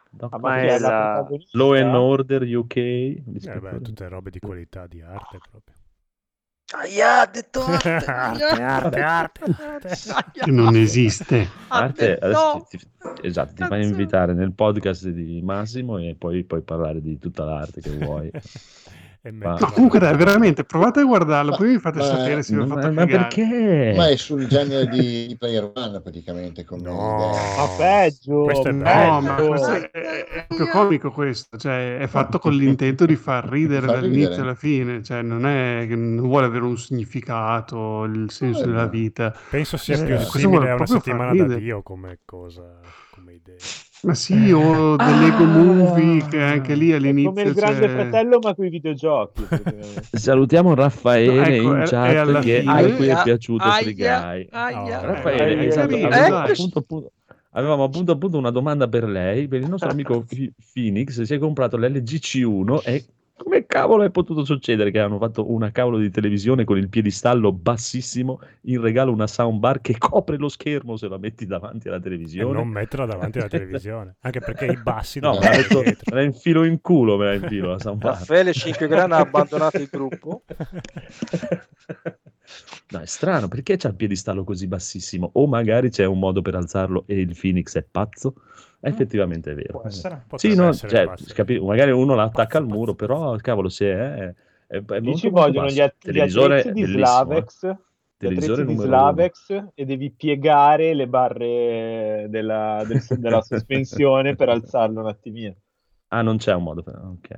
Doc- Ah, Ma è la-? Law and Order UK. Eh, beh, tutte robe di qualità, di arte proprio. Aia, ha detto arte. arte, arte, arte, non esiste. Arte, adesso ti, ti- esatto, ti fai invitare nel podcast di Massimo e poi puoi parlare di tutta l'arte che vuoi. E Ma- No, comunque dai, veramente, provate a guardarlo, Ma- poi mi fate ma- sapere se vi ho ma, fatto ma cagare. perché? Ma è sul genere di, di Player One praticamente come No. idea. Ma peggio, Questo è No, ma questo è, è proprio comico questo, cioè è fatto con l'intento di far ridere Far dall'inizio ridere. alla fine, cioè non è che non vuole avere un significato, il senso Eh, della vita. Penso sia Eh, più simile a una settimana da. Dio come cosa, come idea. Ma sì, o Ah! dell'Ego Movie che anche lì all'inizio come il grande c'è- fratello, ma con i videogiochi. Salutiamo Raffaele No, ecco, in chat che fine- a cui è Aia, piaciuto aia, Free Guy. aia. Oh, Raffaele, Eh, esatto, carino, avevamo, dai. appunto, appunto- avevamo appunto, appunto una domanda per lei, per il nostro amico Phoenix, si è comprato l'LG C1 e come cavolo è potuto succedere che hanno fatto una cavolo di televisione con il piedistallo bassissimo, in regalo una soundbar che copre lo schermo se la metti davanti alla E televisione? non metterla davanti alla televisione. Anche perché i bassi No, non me la, metto- me la infilo in culo, me la infilo la soundbar. Raffaele 5 grana ha abbandonato il gruppo. No, è strano, perché c'ha il piedistallo così bassissimo? O magari c'è un modo per alzarlo e il Phoenix è pazzo? Effettivamente è vero. Può essere. Potrebbe Sì, no, essere cioè, pazzo. capi- magari uno l'attacca al Pazzo, muro, però cavolo, se è, è, è Lì molto, ci vogliono basso. gli, at- gli televisore attrezzi di eh. Slavex, gli Televisore attrezzi di numero uno. Slavex e devi piegare le barre della, del- della sospensione per alzarlo un attimino. Ah, non c'è un modo per... Ok.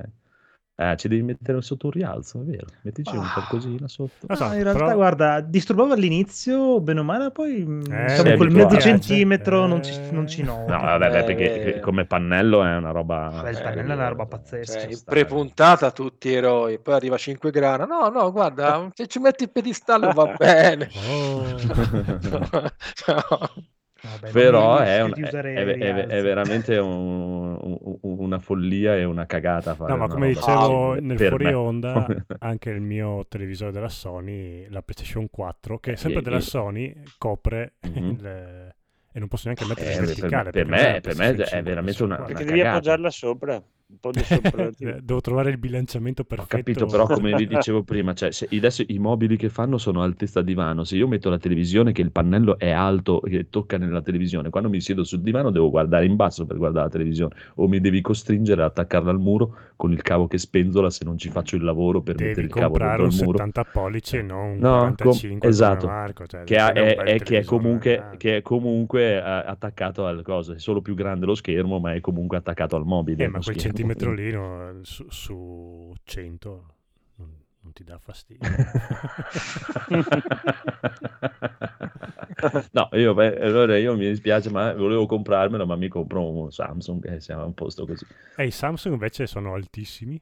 Eh, ci devi mettere sotto un rialzo, è vero. Mettici un Ah. qualcosina sotto. Non so, Ah, in realtà, però- guarda, disturbava all'inizio, bene o male, poi mm, Eh, diciamo, quel mezzo Eh, centimetro non, eh. ci, non ci noti. No, vabbè, beh, Eh, perché eh. come pannello è una roba... Vabbè, il Eh, pannello è una roba pazzesca. Cioè, pre-puntata tutti eroi, poi arriva 5 grana. No, no, guarda, se ci metti il pedistallo va bene. Oh. No. Vabbè, Però è, un- è- è- è- veramente un- un- una follia e una cagata fare No, ma una come dicevo nel fuori me. onda, anche il mio televisore della Sony, la PlayStation 4, che è sempre Eh, della eh. Sony, copre Mhm. il- e non posso neanche mettere Eh, verticale. per me- per me è 5, veramente una- 4. Perché una devi appoggiarla sopra, un po' di sopra. Devo trovare il bilanciamento Ho perfetto. capito, però come vi dicevo prima, cioè, se adesso i mobili che fanno sono a altezza divano. Se io metto la televisione che il pannello è alto e tocca nella televisione, quando mi siedo sul divano devo guardare in basso per guardare la televisione o mi devi costringere ad attaccarla al muro con il cavo che spenzola se non ci faccio il lavoro per mettere Devi il cavo comprare dentro un il muro. 70 pollici e non un No, com- 45 come esatto, Marco. Cioè, che, ha- è, è- che è comunque, eh. che è comunque eh, attaccato al coso, è solo più grande lo schermo, ma è comunque attaccato al mobile. Eh, ma quel schermo. Centimetro lì no, su, su 100 non, non ti dà fastidio. no, io, beh, allora io mi dispiace, ma volevo comprarmelo, ma mi compro un Samsung e siamo a un posto così. e i Samsung invece sono altissimi.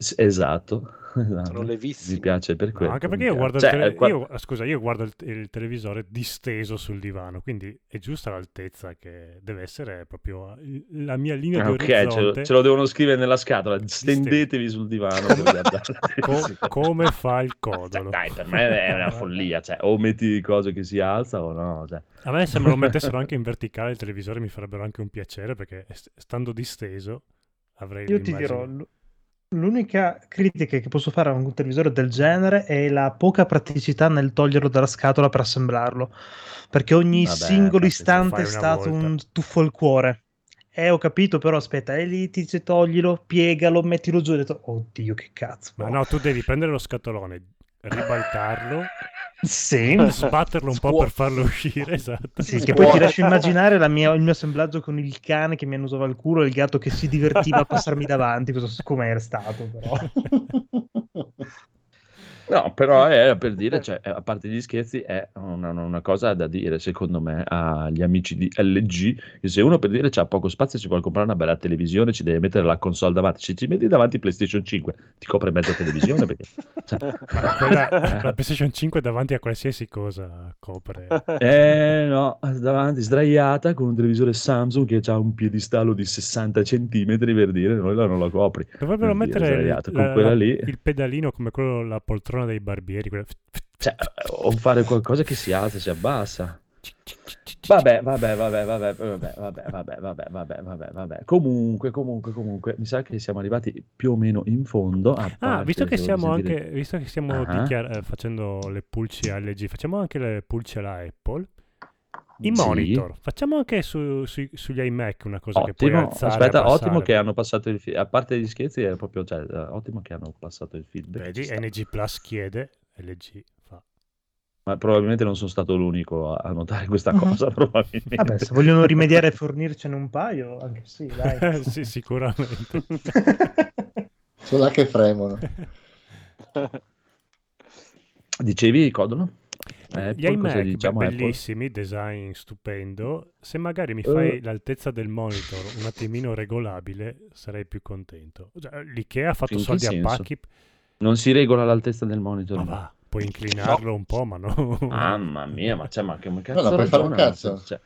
S- Esatto, esatto. Sono levissimi. Mi piace per No, quello. anche perché io guardo, Cioè, tele- qua- io- scusa, io guardo il, il televisore disteso sul divano, quindi è giusta l'altezza che deve essere proprio il- la mia linea Ah, di ok, ce ce lo devono scrivere nella scatola. Stendetevi sul divano. per guardare la Co- televisione. come fa il Cioè, codolo? dai, per me è una follia. Cioè, o metti cose che si alza o no. Cioè. A me se me lo mettessero anche in verticale il televisore mi farebbero anche un piacere perché st- stando disteso avrei Io ti l'immagine- dirò, l- l'unica critica che posso fare a un televisore del genere è la poca praticità nel toglierlo dalla scatola per assemblarlo, perché ogni Vabbè, singolo istante è stato volta. un tuffo al cuore. Eh, ho capito, però aspetta, e lì ti dice toglilo, piegalo, mettilo giù. Ho detto, oddio, che cazzo. Ma no, tu devi prendere lo scatolone, ribaltarlo Sì. Sbatterlo un po' per farlo uscire, esatto. Sì, che poi ti lascio immaginare la mia- il mio assemblaggio con il cane che mi annusava il culo e il gatto che si divertiva a passarmi davanti, come era stato però. No, però è per dire, cioè, a parte gli scherzi, è una, una cosa da dire, secondo me, agli amici di LG, che se uno per dire c'ha poco spazio ci vuole comprare una bella televisione, ci deve mettere la console davanti, se ci metti davanti PlayStation 5, ti copre mezza televisione, perché... cioè, quella- la PlayStation 5 davanti a qualsiasi cosa copre. Eh no, davanti sdraiata con un televisore Samsung che ha un piedistallo di 60 centimetri per dire, noi la non la copri. Dovrebbero mettere il, sdraiata, la- con quella la- lì, il pedalino come quello, la poltrona dei barbieri. quella- cioè, o fare qualcosa che si alza e si abbassa. Vabbè, vabbè, vabbè, vabbè, vabbè, vabbè, vabbè, vabbè, vabbè, vabbè, vabbè. Comunque, comunque, comunque, mi sa che siamo arrivati più o meno in fondo. a Ah, visto che siamo sentire- anche visto che stiamo Ah. dichiar- eh, facendo le pulci LG, facciamo anche le pulci alla Apple. I Sì. monitor, facciamo anche su- sui- sugli iMac una cosa che puoi Ottimo, alzare. aspetta, abbassare. ottimo che hanno passato il feedback. A parte gli scherzi, è proprio, cioè, eh, ottimo che hanno passato il feedback. Vedi. NG Plus chiede, LG fa. Ma probabilmente non sono stato l'unico a a notare questa cosa, probabilmente. Vabbè, se vogliono rimediare e fornircene un paio, anche sì, dai. sì, sicuramente. Sono là che fremono. Dicevi, Codolo? Eh, Gli iMac, diciamo Apple? bellissimi, design stupendo. Se magari mi Eh. fai l'altezza del monitor un attimino regolabile, sarei più contento. Cioè, L'IKEA ha fatto In soldi a pacchi. Non si regola l'altezza del monitor. Ma va, puoi inclinarlo un po', ma no. Mamma mia, ma, cioè, ma che ma No, cazzo no, puoi fare un cazzo. Cioè,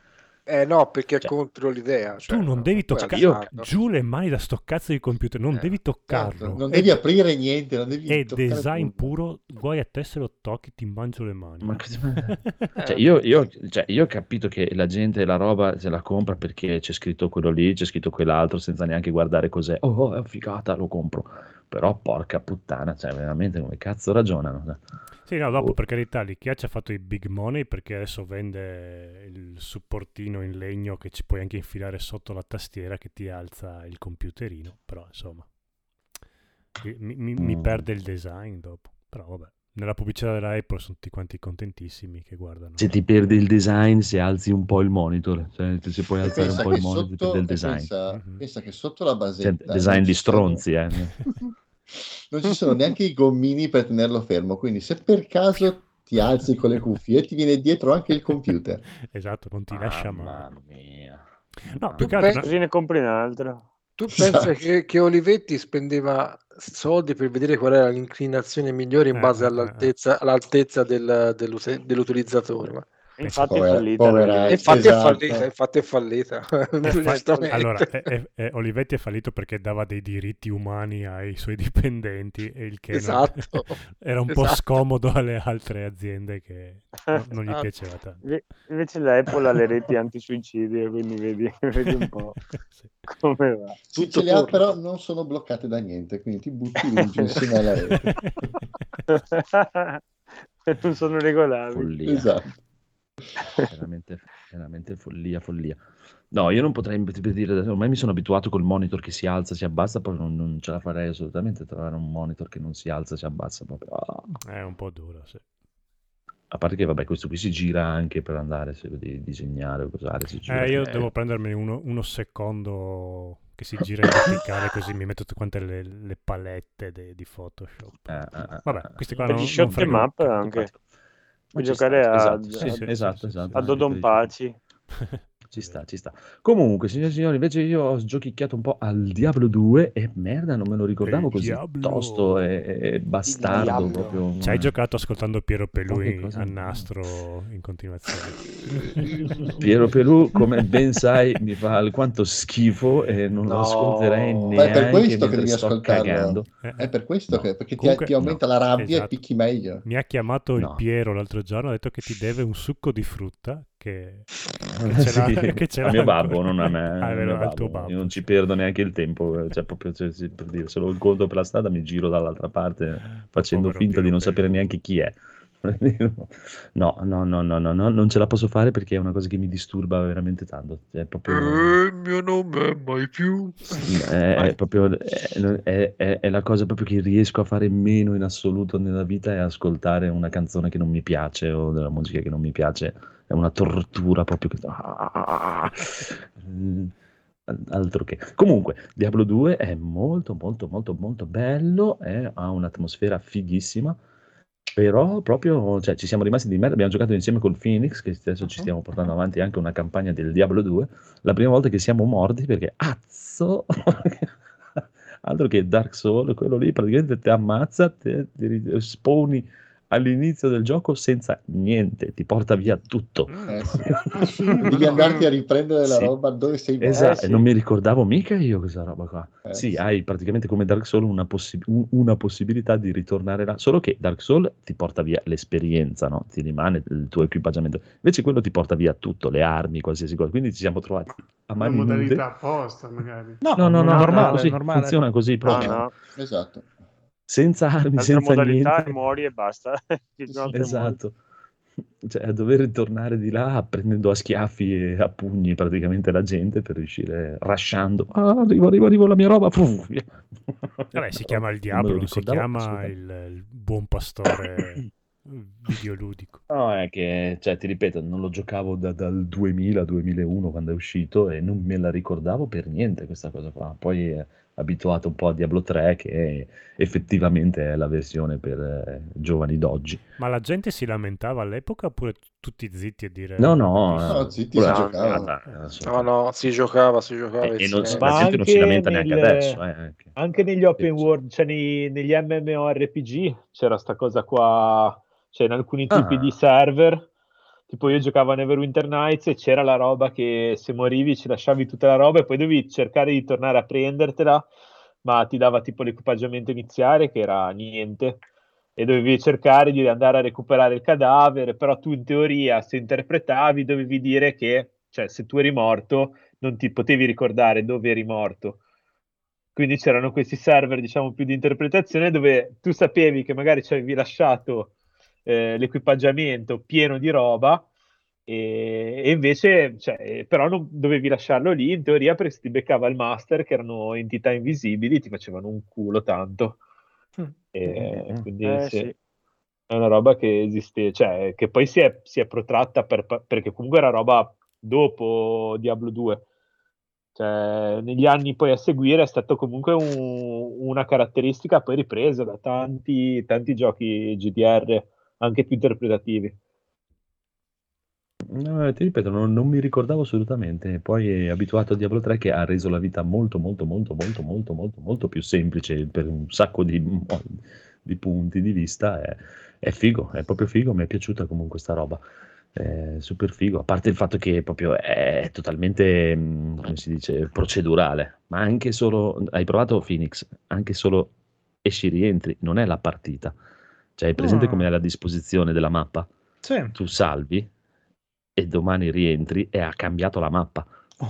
Eh no, perché è Cioè, contro l'idea. Cioè, tu non devi toccare io- giù le mani da sto cazzo di computer, non Eh, devi Certo, toccarlo. non devi aprire niente, non devi è design puro, guai a te se lo tocchi, ti mangio le mani. ma Eh, cioè, io, io- cioè, io ho capito che la gente la roba se la compra perché c'è scritto quello lì, c'è scritto quell'altro, senza neanche guardare cos'è. Oh, è figata, lo compro. Però porca puttana, cioè, veramente come cazzo ragionano? Cioè? Sì, no, dopo Oh. per carità, l'IKEA ci ha fatto i big money perché adesso vende il supportino in legno che ci puoi anche infilare sotto la tastiera che ti alza il computerino, però insomma, mi, mi- mi Mm. perde il design dopo, però vabbè. Nella pubblicità della Apple sono tutti quanti contentissimi che guardano. Se ti perdi il design, se alzi un po' il monitor, cioè, se puoi alzare un po' il monitor, sotto, e design. pensa, Mhm. pensa che sotto la Cioè, basetta design di sono- stronzi, eh. non ci sono neanche i gommini per tenerlo fermo, quindi se per caso ti alzi con le cuffie ti viene dietro anche il computer. Esatto, non ti lascia Mamma male. mia. No, beh, altro... Così ne compri un altro. Tu pensa Esatto. che, che Olivetti spendeva soldi per vedere qual era l'inclinazione migliore in Eh, base eh, all'altezza, all'altezza del- dell'utilizzatore? Ma- Infatti è Povera- fallita. povera- infatti esatto. è fallita, infatti è fallita. È fa- giustamente. Allora, è- è- è- Olivetti è fallito perché dava dei diritti umani ai suoi dipendenti e il che non- Esatto. era un po' Esatto. scomodo alle altre aziende che no- non gli Esatto. piaceva tanto. Inve- Invece la Apple ha le reti antisuicidio, quindi vedi, vedi un po' Sì. come va. Tutto ce le ha, però non sono bloccate da niente, quindi ti butti lì giù insieme alla rete. non sono regolabili. Follia. Esatto. Veramente, veramente follia, follia. No, io non potrei per dire, ormai mi sono abituato col monitor che si alza, si abbassa, poi non, non ce la farei assolutamente trovare un monitor che non si alza, si abbassa proprio. ah. È un po' duro, sì. A parte che, vabbè, questo qui si gira anche per andare, se devi disegnare o si gira. Eh, io Eh, devo prendermi uno, uno secondo che si gira in verticale così mi metto tutte quante le, le palette de- di Photoshop. eh, eh, eh, Vabbè, eh. questi qua Per non, gli non shot un anche. Ci giocare a, esatto, sì, Sì, esatto, esatto. a Dodon Paci. Ci sta, ci sta. Comunque, signori e signori, invece io ho giochicchiato un po' al Diablo 2 e merda, non me lo ricordavo Il così Diablo. tosto e, e bastardo proprio. Ci hai giocato ascoltando Piero Pelù a nastro in continuazione. Piero Pelù, come ben sai, mi fa alquanto schifo e non lo No. ascolterei Ma è neanche per questo che devi ascoltarlo. Eh, È per questo No. che perché ti- Comunque- ti, aumenta no. la rabbia Esatto. e picchi meglio. Mi ha chiamato il. Piero l'altro giorno, ha detto che ti deve un succo di frutta che, Eh, che ce sì, che ce a l'ha mio babbo, non a me. Ah, vero, al tuo babbo. babbo. Io non ci perdo neanche il tempo, cioè, proprio, cioè, per dire, se lo incontro per la strada mi giro dall'altra parte facendo Povero finta di Piero non sapere neanche chi è. No, no, no, no, no, no, non ce la posso fare perché è una cosa che mi disturba veramente tanto. È proprio, Eh, il mio nome è mai più. è, è proprio è- è- è la cosa proprio che riesco a fare meno in assoluto nella vita è ascoltare una canzone che non mi piace o della musica che non mi piace. È una tortura proprio che... Ah, mm, altro che. Comunque, Diablo 2 è molto, molto, molto, molto bello, è- ha un'atmosfera fighissima. Però proprio, cioè, ci siamo rimasti di merda, abbiamo giocato insieme col Phoenix, che adesso ci stiamo portando avanti anche una campagna del Diablo 2, la prima volta che siamo morti perché, azzo, altro che Dark Souls, quello lì praticamente ti ammazza, ti ri- spawni all'inizio del gioco senza niente, ti porta via tutto. Eh, sì. Devi andarti a riprendere la Sì. roba dove sei morto. Esatto, sì. non mi ricordavo mica io questa roba qua. Eh, sì, sì. hai praticamente come Dark Souls una, possi- un- una possibilità di ritornare là, solo che Dark Souls ti porta via l'esperienza, no? Ti rimane il tuo equipaggiamento. Invece quello ti porta via tutto, le armi, qualsiasi cosa. Quindi ci siamo trovati a Una mani nude. modalità apposta, magari. No, no, no, normale, normale, così, normale. funziona così No, proprio. no. Esatto. Senza armi, senza modalità niente. muori e basta. Esatto. Cioè, a dover tornare di là prendendo a schiaffi e a pugni praticamente la gente per riuscire rasciando. Ah, arrivo, arrivo, arrivo la mia roba. Vabbè, si chiama il diavolo, si chiama il, il buon pastore videoludico. No, è che, cioè, ti ripeto, non lo giocavo da- dal 2000-2001 quando è uscito e non me la ricordavo per niente questa cosa qua. Poi eh, abituato un po' a Diablo 3 che effettivamente è la versione per eh, giovani d'oggi. Ma la gente si lamentava all'epoca oppure t- tutti zitti a dire... No, no, No, zitti, si giocava. No, no, si giocava, si giocava. E, e non, la gente non si lamenta neanche nel- adesso. eh, anche. Anche negli open world, cioè nei- negli MMORPG c'era sta cosa qua, cioè in alcuni tipi Ah. di server, tipo io giocavo a Neverwinter Nights e c'era la roba che se morivi ci lasciavi tutta la roba e poi dovevi cercare di tornare a prendertela, ma ti dava tipo l'equipaggiamento iniziale che era niente e dovevi cercare di andare a recuperare il cadavere, però tu in teoria se interpretavi dovevi dire che, cioè se tu eri morto non ti potevi ricordare dove eri morto. Quindi c'erano questi server, diciamo, più di interpretazione dove tu sapevi che magari ci avevi lasciato eh, l'equipaggiamento pieno di roba e, e invece, cioè, però non dovevi lasciarlo lì in teoria perché se ti beccava il master, che erano entità invisibili, ti facevano un culo tanto. E Mm. quindi Eh, sì, sì. è una roba che esiste, cioè, che poi si è, si è protratta per- perché comunque era roba dopo Diablo 2. Cioè, negli anni poi a seguire è stato comunque un- una caratteristica poi ripresa da tanti, tanti giochi GDR, anche più interpretativi. No, ti ripeto, non, non mi ricordavo assolutamente. Poi è abituato a Diablo 3 che ha reso la vita molto, molto, molto, molto, molto, molto, molto più semplice per un sacco di, di punti di vista. È, è figo, è proprio figo. Mi è piaciuta comunque sta roba. È super figo. A parte il fatto che proprio è totalmente, mm, come si dice, procedurale. Ma anche solo, hai provato Phoenix, anche solo esci rientri, non è la partita. Cioè, hai presente Ah. come è la disposizione della mappa? Sì. tu salvi e domani rientri e ha cambiato la mappa.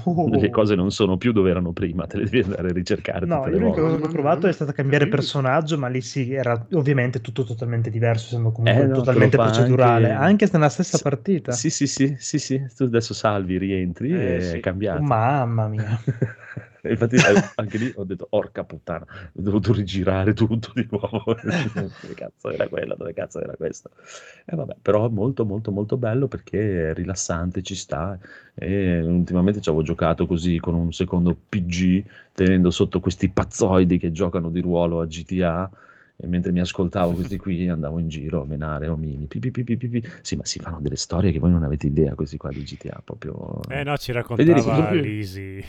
Oh. Le cose non sono più dove erano prima, te le devi andare a ricercare No, l'unica cosa che ho provato è stata cambiare personaggio, ma lì sì, era ovviamente tutto totalmente diverso, essendo comunque Eh, no, totalmente procedurale, anche- anche nella stessa Sì, partita. Sì, sì, sì, sì, sì, tu adesso salvi, rientri Eh, e sì. è cambiato. Mamma mia. E Infatti eh, anche lì ho detto, orca puttana, ho dovuto rigirare tutto di nuovo. dove cazzo era quella, dove cazzo era questo? E vabbè, però molto, molto, molto bello perché è rilassante, ci sta. E ultimamente ci avevo giocato così con un secondo PG, tenendo sotto questi pazzoidi che giocano di ruolo a GTA. E mentre mi ascoltavo questi qui andavo in giro a menare omini. Pi, pi, pi, pi, pi, pi. Sì, ma si fanno delle storie che voi non avete idea, questi qua di GTA, proprio... Eh no, ci raccontava Lisi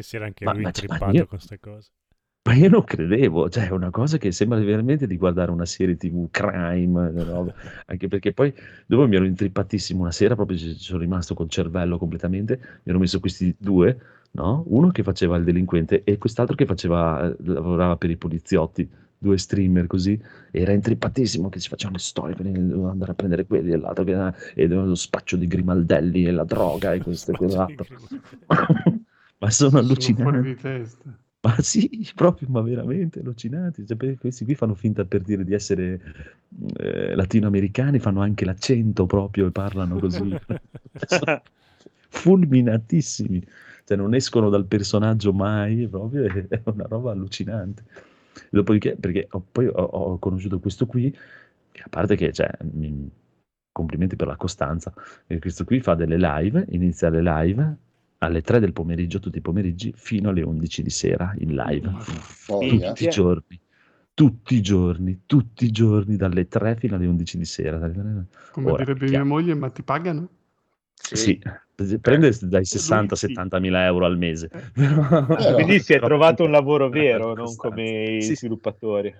che si era anche Ma- lui ma- cioè, ma io- con queste cose. Ma io non credevo, cioè è una cosa che sembra veramente di guardare una serie TV crime, roba. anche perché poi dopo mi ero intrippatissimo una sera, proprio ci sono rimasto col cervello completamente, mi ero messo questi due, no? Uno che faceva il delinquente e quest'altro che faceva, eh, lavorava per i poliziotti, due streamer così, era intrippatissimo che ci facevano le storie, quindi dovevo andare a prendere quelli e l'altro che e lo spaccio di grimaldelli e la droga e questo e quell'altro. Ma sono Sono allucinanti. di testa. Ma sì, proprio, ma veramente allucinanti. Cioè, questi qui fanno finta per dire di essere eh, latinoamericani, fanno anche l'accento proprio e parlano così. Sono fulminatissimi. Cioè, non escono dal personaggio mai, proprio, è è una roba allucinante. Dopodiché, perché ho- poi ho, ho conosciuto questo qui, che a parte che, cioè, mi- complimenti per la costanza, e questo qui fa delle live, inizia le live alle 3 del pomeriggio, tutti i pomeriggi, fino alle 11 di sera in live. Follia. Tutti i giorni. Tutti i giorni, tutti i giorni, dalle 3 fino alle 11 di sera. Come Ora, direbbe chiaro. mia moglie, ma ti pagano? Sì, prende dai 60-70 mila euro al mese. Però- Quindi si è trovato un lavoro vero, non come i Sì, sì. sviluppatori.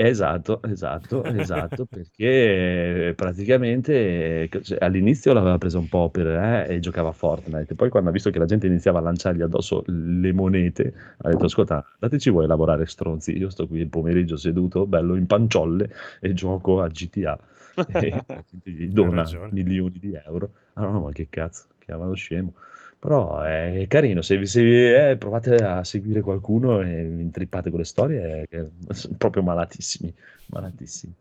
Esatto, esatto, esatto, perché praticamente cioè, all'inizio l'aveva presa un po' per eh, e giocava a Fortnite, poi quando ha visto che la gente iniziava a lanciargli addosso le monete, ha detto ascolta, dateci vuoi lavorare stronzi, io sto qui il pomeriggio seduto, bello in panciolle e gioco a GTA e gli dona milioni di euro. Ah no, ma che cazzo, chiamalo scemo. Però è carino, se, se eh, provate a seguire qualcuno e vi intrippate con le storie, è, che sono proprio malatissimi, malatissimi.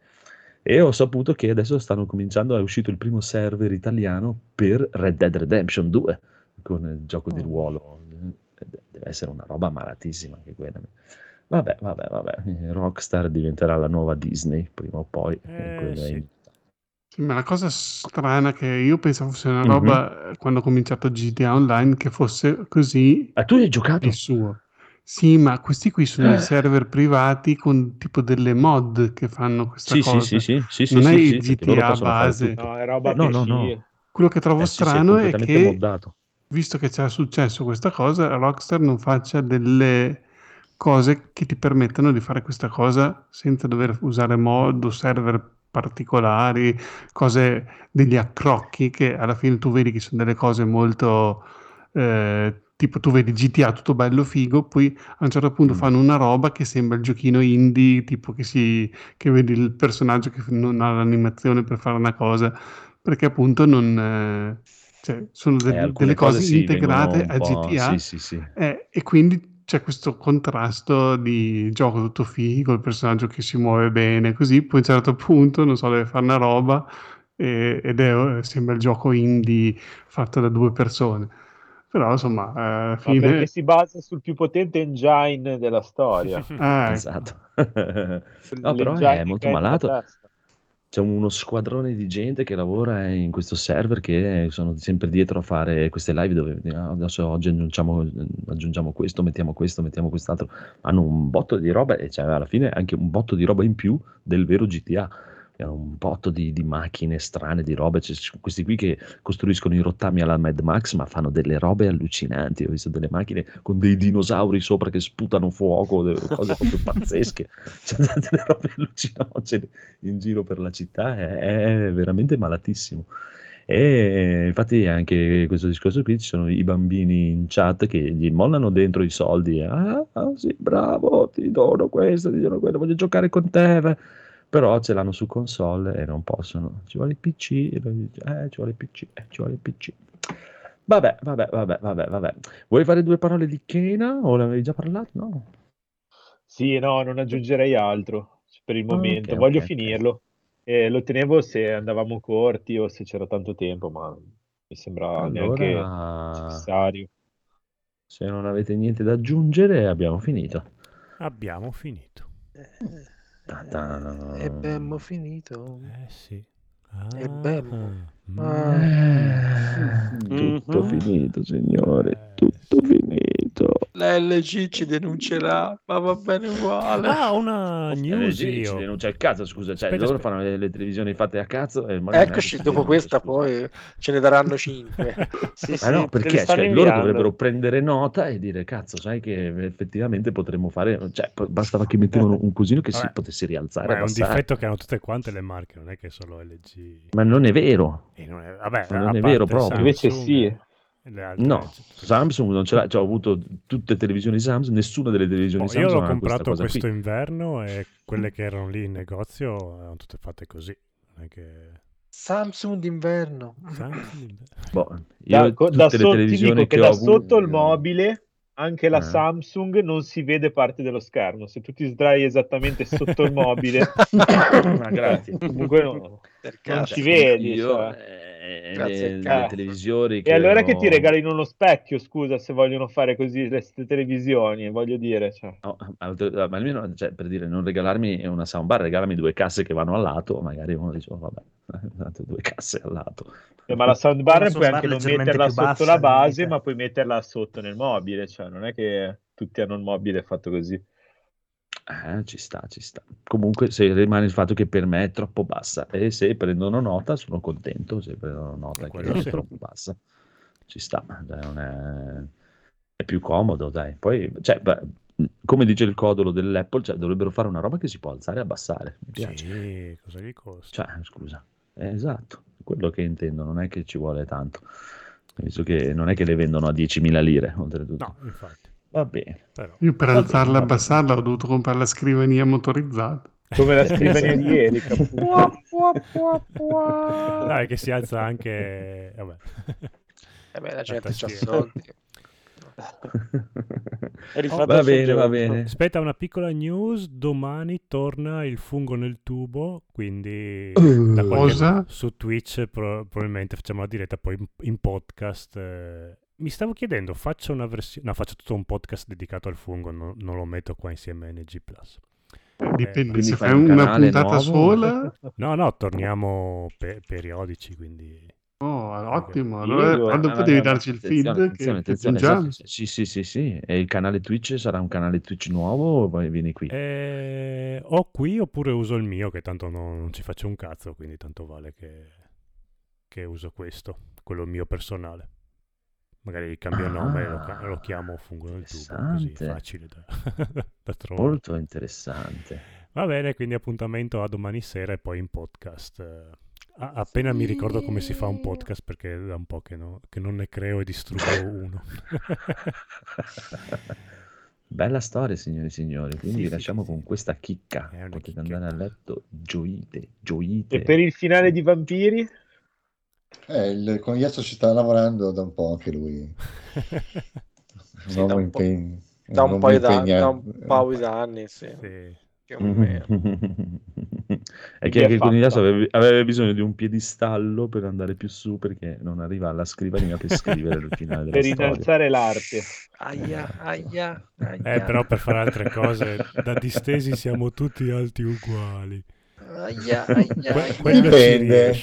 E ho saputo che adesso stanno cominciando, è uscito il primo server italiano per Red Dead Redemption 2, con il gioco di ruolo. Eh, Deve essere una roba malatissima anche quella. Vabbè, vabbè, vabbè, Rockstar diventerà la nuova Disney prima o poi. Eh, sì. Sì, ma la cosa strana che io pensavo fosse una Mhm. roba, eh, quando ho cominciato GTA Online, che fosse così Ah, tu hai giocato? il suo. Sì, ma questi qui sono Eh. i server privati con tipo delle mod che fanno questa Sì, cosa. sì, sì, sì, sì, non sì, è sì, il sì, perché loro GTA possono fare base. tutto. No, è roba No, no, PC. no. Quello che trovo Eh sì, sì, è strano è completamente che, moddato. visto che c'è successo questa cosa, Rockstar non faccia delle cose che ti permettano di fare questa cosa senza dover usare mod o server particolari, cose degli accrocchi che alla fine tu vedi che sono delle cose molto eh, tipo tu vedi GTA tutto bello figo, poi a un certo punto Mm. fanno una roba che sembra il giochino indie, tipo che, si, che vedi il personaggio che non ha l'animazione per fare una cosa, perché appunto non... eh, cioè, sono Eh, alcune delle cose, cose sì, integrate a. GTA Sì, sì, sì. eh, e quindi c'è questo contrasto di gioco tutto figo, il personaggio che si muove bene, così poi a un certo punto, non so, deve fare una roba e- ed è, sembra il gioco indie fatto da due persone. Però insomma, eh, fine... perché si basa sul più potente engine della storia. Ah. Esatto. No, però è molto malato. testa. C'è uno squadrone di gente che lavora in questo server che sono sempre dietro a fare queste live dove "Ah, adesso oggi aggiungiamo, aggiungiamo questo, mettiamo questo, mettiamo quest'altro. Hanno un botto di roba e c'è alla fine anche un botto di roba in più del vero GTA. Hanno un botto di, di macchine strane, di robe. C'è questi qui che costruiscono i rottami alla Mad Max, ma fanno delle robe allucinanti. Ho visto delle macchine con dei dinosauri sopra che sputano fuoco, delle cose proprio pazzesche. C'è delle robe allucinogene in giro per la città, è, è veramente malatissimo. E infatti anche questo discorso qui ci sono i bambini in chat che gli mollano dentro i soldi. Ah, ah, sì, bravo, ti dono questo, ti dono quello, voglio giocare con te. Va." Però ce l'hanno su console e non possono. Ci vuole il PC, e eh, ci vuole il PC, eh, ci vuole il PC. Vabbè, vabbè, vabbè, vabbè, vabbè. Vuoi fare due parole di Kena o l'avevi già parlato? No. Sì, no, non aggiungerei altro per il Ah, momento. ok, Voglio ok, ok. finirlo. E lo tenevo se andavamo corti o se c'era tanto tempo, ma mi sembra neanche Allora, necessario. se non avete niente da aggiungere, abbiamo finito. Abbiamo finito. Ta-ta. E abbiamo finito. Eh sì. E Ah, bemmo. mm. Eh, tutto Mhm. finito, signore, Eh, tutto finito. La LG ci denuncerà, ma va bene uguale. Ah, una Eh, news ci, ci denuncia il cazzo, scusa, cioè Aspetta, loro aspetta. fanno le, le televisioni fatte a cazzo e Eccoci, dopo questa scusa. poi ce ne daranno cinque. Sì, Ma sì, no, perché cioè, loro dovrebbero prendere nota e dire cazzo, sai che effettivamente potremmo fare, cioè bastava che mettevano un cosino che si Vabbè, potesse rialzare Ma è un difetto che hanno tutte quante le marche, non è che solo LG. Ma non è vero. E non è- vabbè, Ma non è parte vero proprio. Invece Samsung sì. Le altre, No, cioè, Samsung non ce l'ha, cioè, ho avuto tutte le televisioni Samsung, nessuna delle televisioni io Samsung l'ho ha questa comprato cosa questo qui. inverno e quelle che erano lì in negozio erano tutte fatte così. Che... Samsung d'inverno. Samsung- Boh, Da, io da tutte le so- ti televisioni dico che da ho sotto il avuto mobile anche la Eh. Samsung non si vede parte dello schermo. Se tu ti sdrai esattamente sotto il mobile, Ma grazie. comunque no, non ci vedi. Io, cioè. eh, Grazie le, le televisioni E allora che ho- ti regalino uno specchio, scusa, se vogliono fare così le televisioni, voglio dire. Cioè. No, ma ma almeno, cioè, per dire, non regalarmi una soundbar, regalami due casse che vanno al lato, magari uno dice, oh, vabbè, tanto due casse al lato. Eh, ma la soundbar Una puoi soundbar anche non metterla sotto bassa, la base, mica. ma puoi metterla sotto nel mobile, cioè non è che tutti hanno il mobile fatto così. Eh, ci sta, ci sta. Comunque, se rimane il fatto che per me è troppo bassa e se prendono nota, sono contento. Se prendono nota che è sì. troppo bassa, ci sta. È... è più comodo, dai. Poi, cioè, beh, come dice il codolo dell'Apple, cioè, dovrebbero fare una roba che si può alzare e abbassare. Mi piace. Sì, cosa gli costa? Cioè, scusa, eh, esatto, quello che intendo, non è che ci vuole tanto. Visto che non è che le vendono a 10.000 lire, oltretutto. No, infatti. Va bene. Però. Io per Va alzarla e abbassarla ho dovuto comprare la scrivania motorizzata. Come la scrivania di Erika. Dai, che si alza anche... Vabbè. Eh beh, la gente ha soldi. Rifatto Va bene, va bene. Aspetta una piccola news, domani torna il fungo nel tubo, quindi Uh, da qualche- Cosa? su Twitch pro- probabilmente facciamo la diretta poi in, in podcast. eh. Mi stavo chiedendo, faccio una versione, no, faccio tutto un podcast dedicato al fungo, no- non lo metto qua insieme a NG Plus. Dipende, quindi se fai un una puntata nuovo? sola, No, no, torniamo pe- periodici, quindi oh, ottimo. Allora, io- quando no, no, darci il feed, che, attenzione, che attenzione, sì, sì, sì, sì. E il canale Twitch sarà un canale Twitch nuovo o poi vieni qui? Eh, o qui oppure uso il mio, che tanto no- non ci faccio un cazzo, quindi tanto vale che, che uso questo, quello mio personale. Magari cambio Ah, nome e lo, lo chiamo fungo nel tubo, così facile da, da trovare. Molto interessante. Va bene, quindi appuntamento a domani sera e poi in podcast. a- appena mi ricordo come si fa un podcast, perché è da un po' che, no- che non ne creo e distruggo uno. Bella storia, signori e signori. Quindi Sì, vi sì, lasciamo sì, con sì. questa chicca. Potete chicchetta. andare a letto gioite, gioite. E per il finale di Vampiri? Eh, il conigliastro ci sta lavorando da un po' anche lui. Sì, da un po'. impegn- Da un, paio da, impegnato. da un paio d'anni, sì. Sì. Più o meno. È che anche il fatta? conigliastro aveva, aveva bisogno di un piedistallo per andare più su perché non arriva alla scrivania per scrivere il finale della Per storia. innalzare l'arte. Aia, aia, aia. Eh, però per fare altre cose, da distesi siamo tutti alti uguali. Aia, aia, aia. Dipende.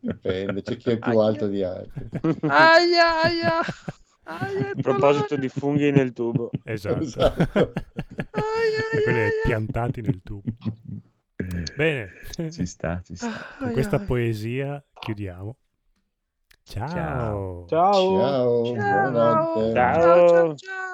Dipende, c'è chi è più Aia. alto di altri. Aia, aia. Aia, A proposito di funghi nel tubo. Esatto. Esatto. E quelli piantati nel tubo. Bene, Ci sta, ci sta. con questa poesia chiudiamo. Ciao. Ciao. Ciao. Ciao, buonanotte. Ciao. ciao, ciao.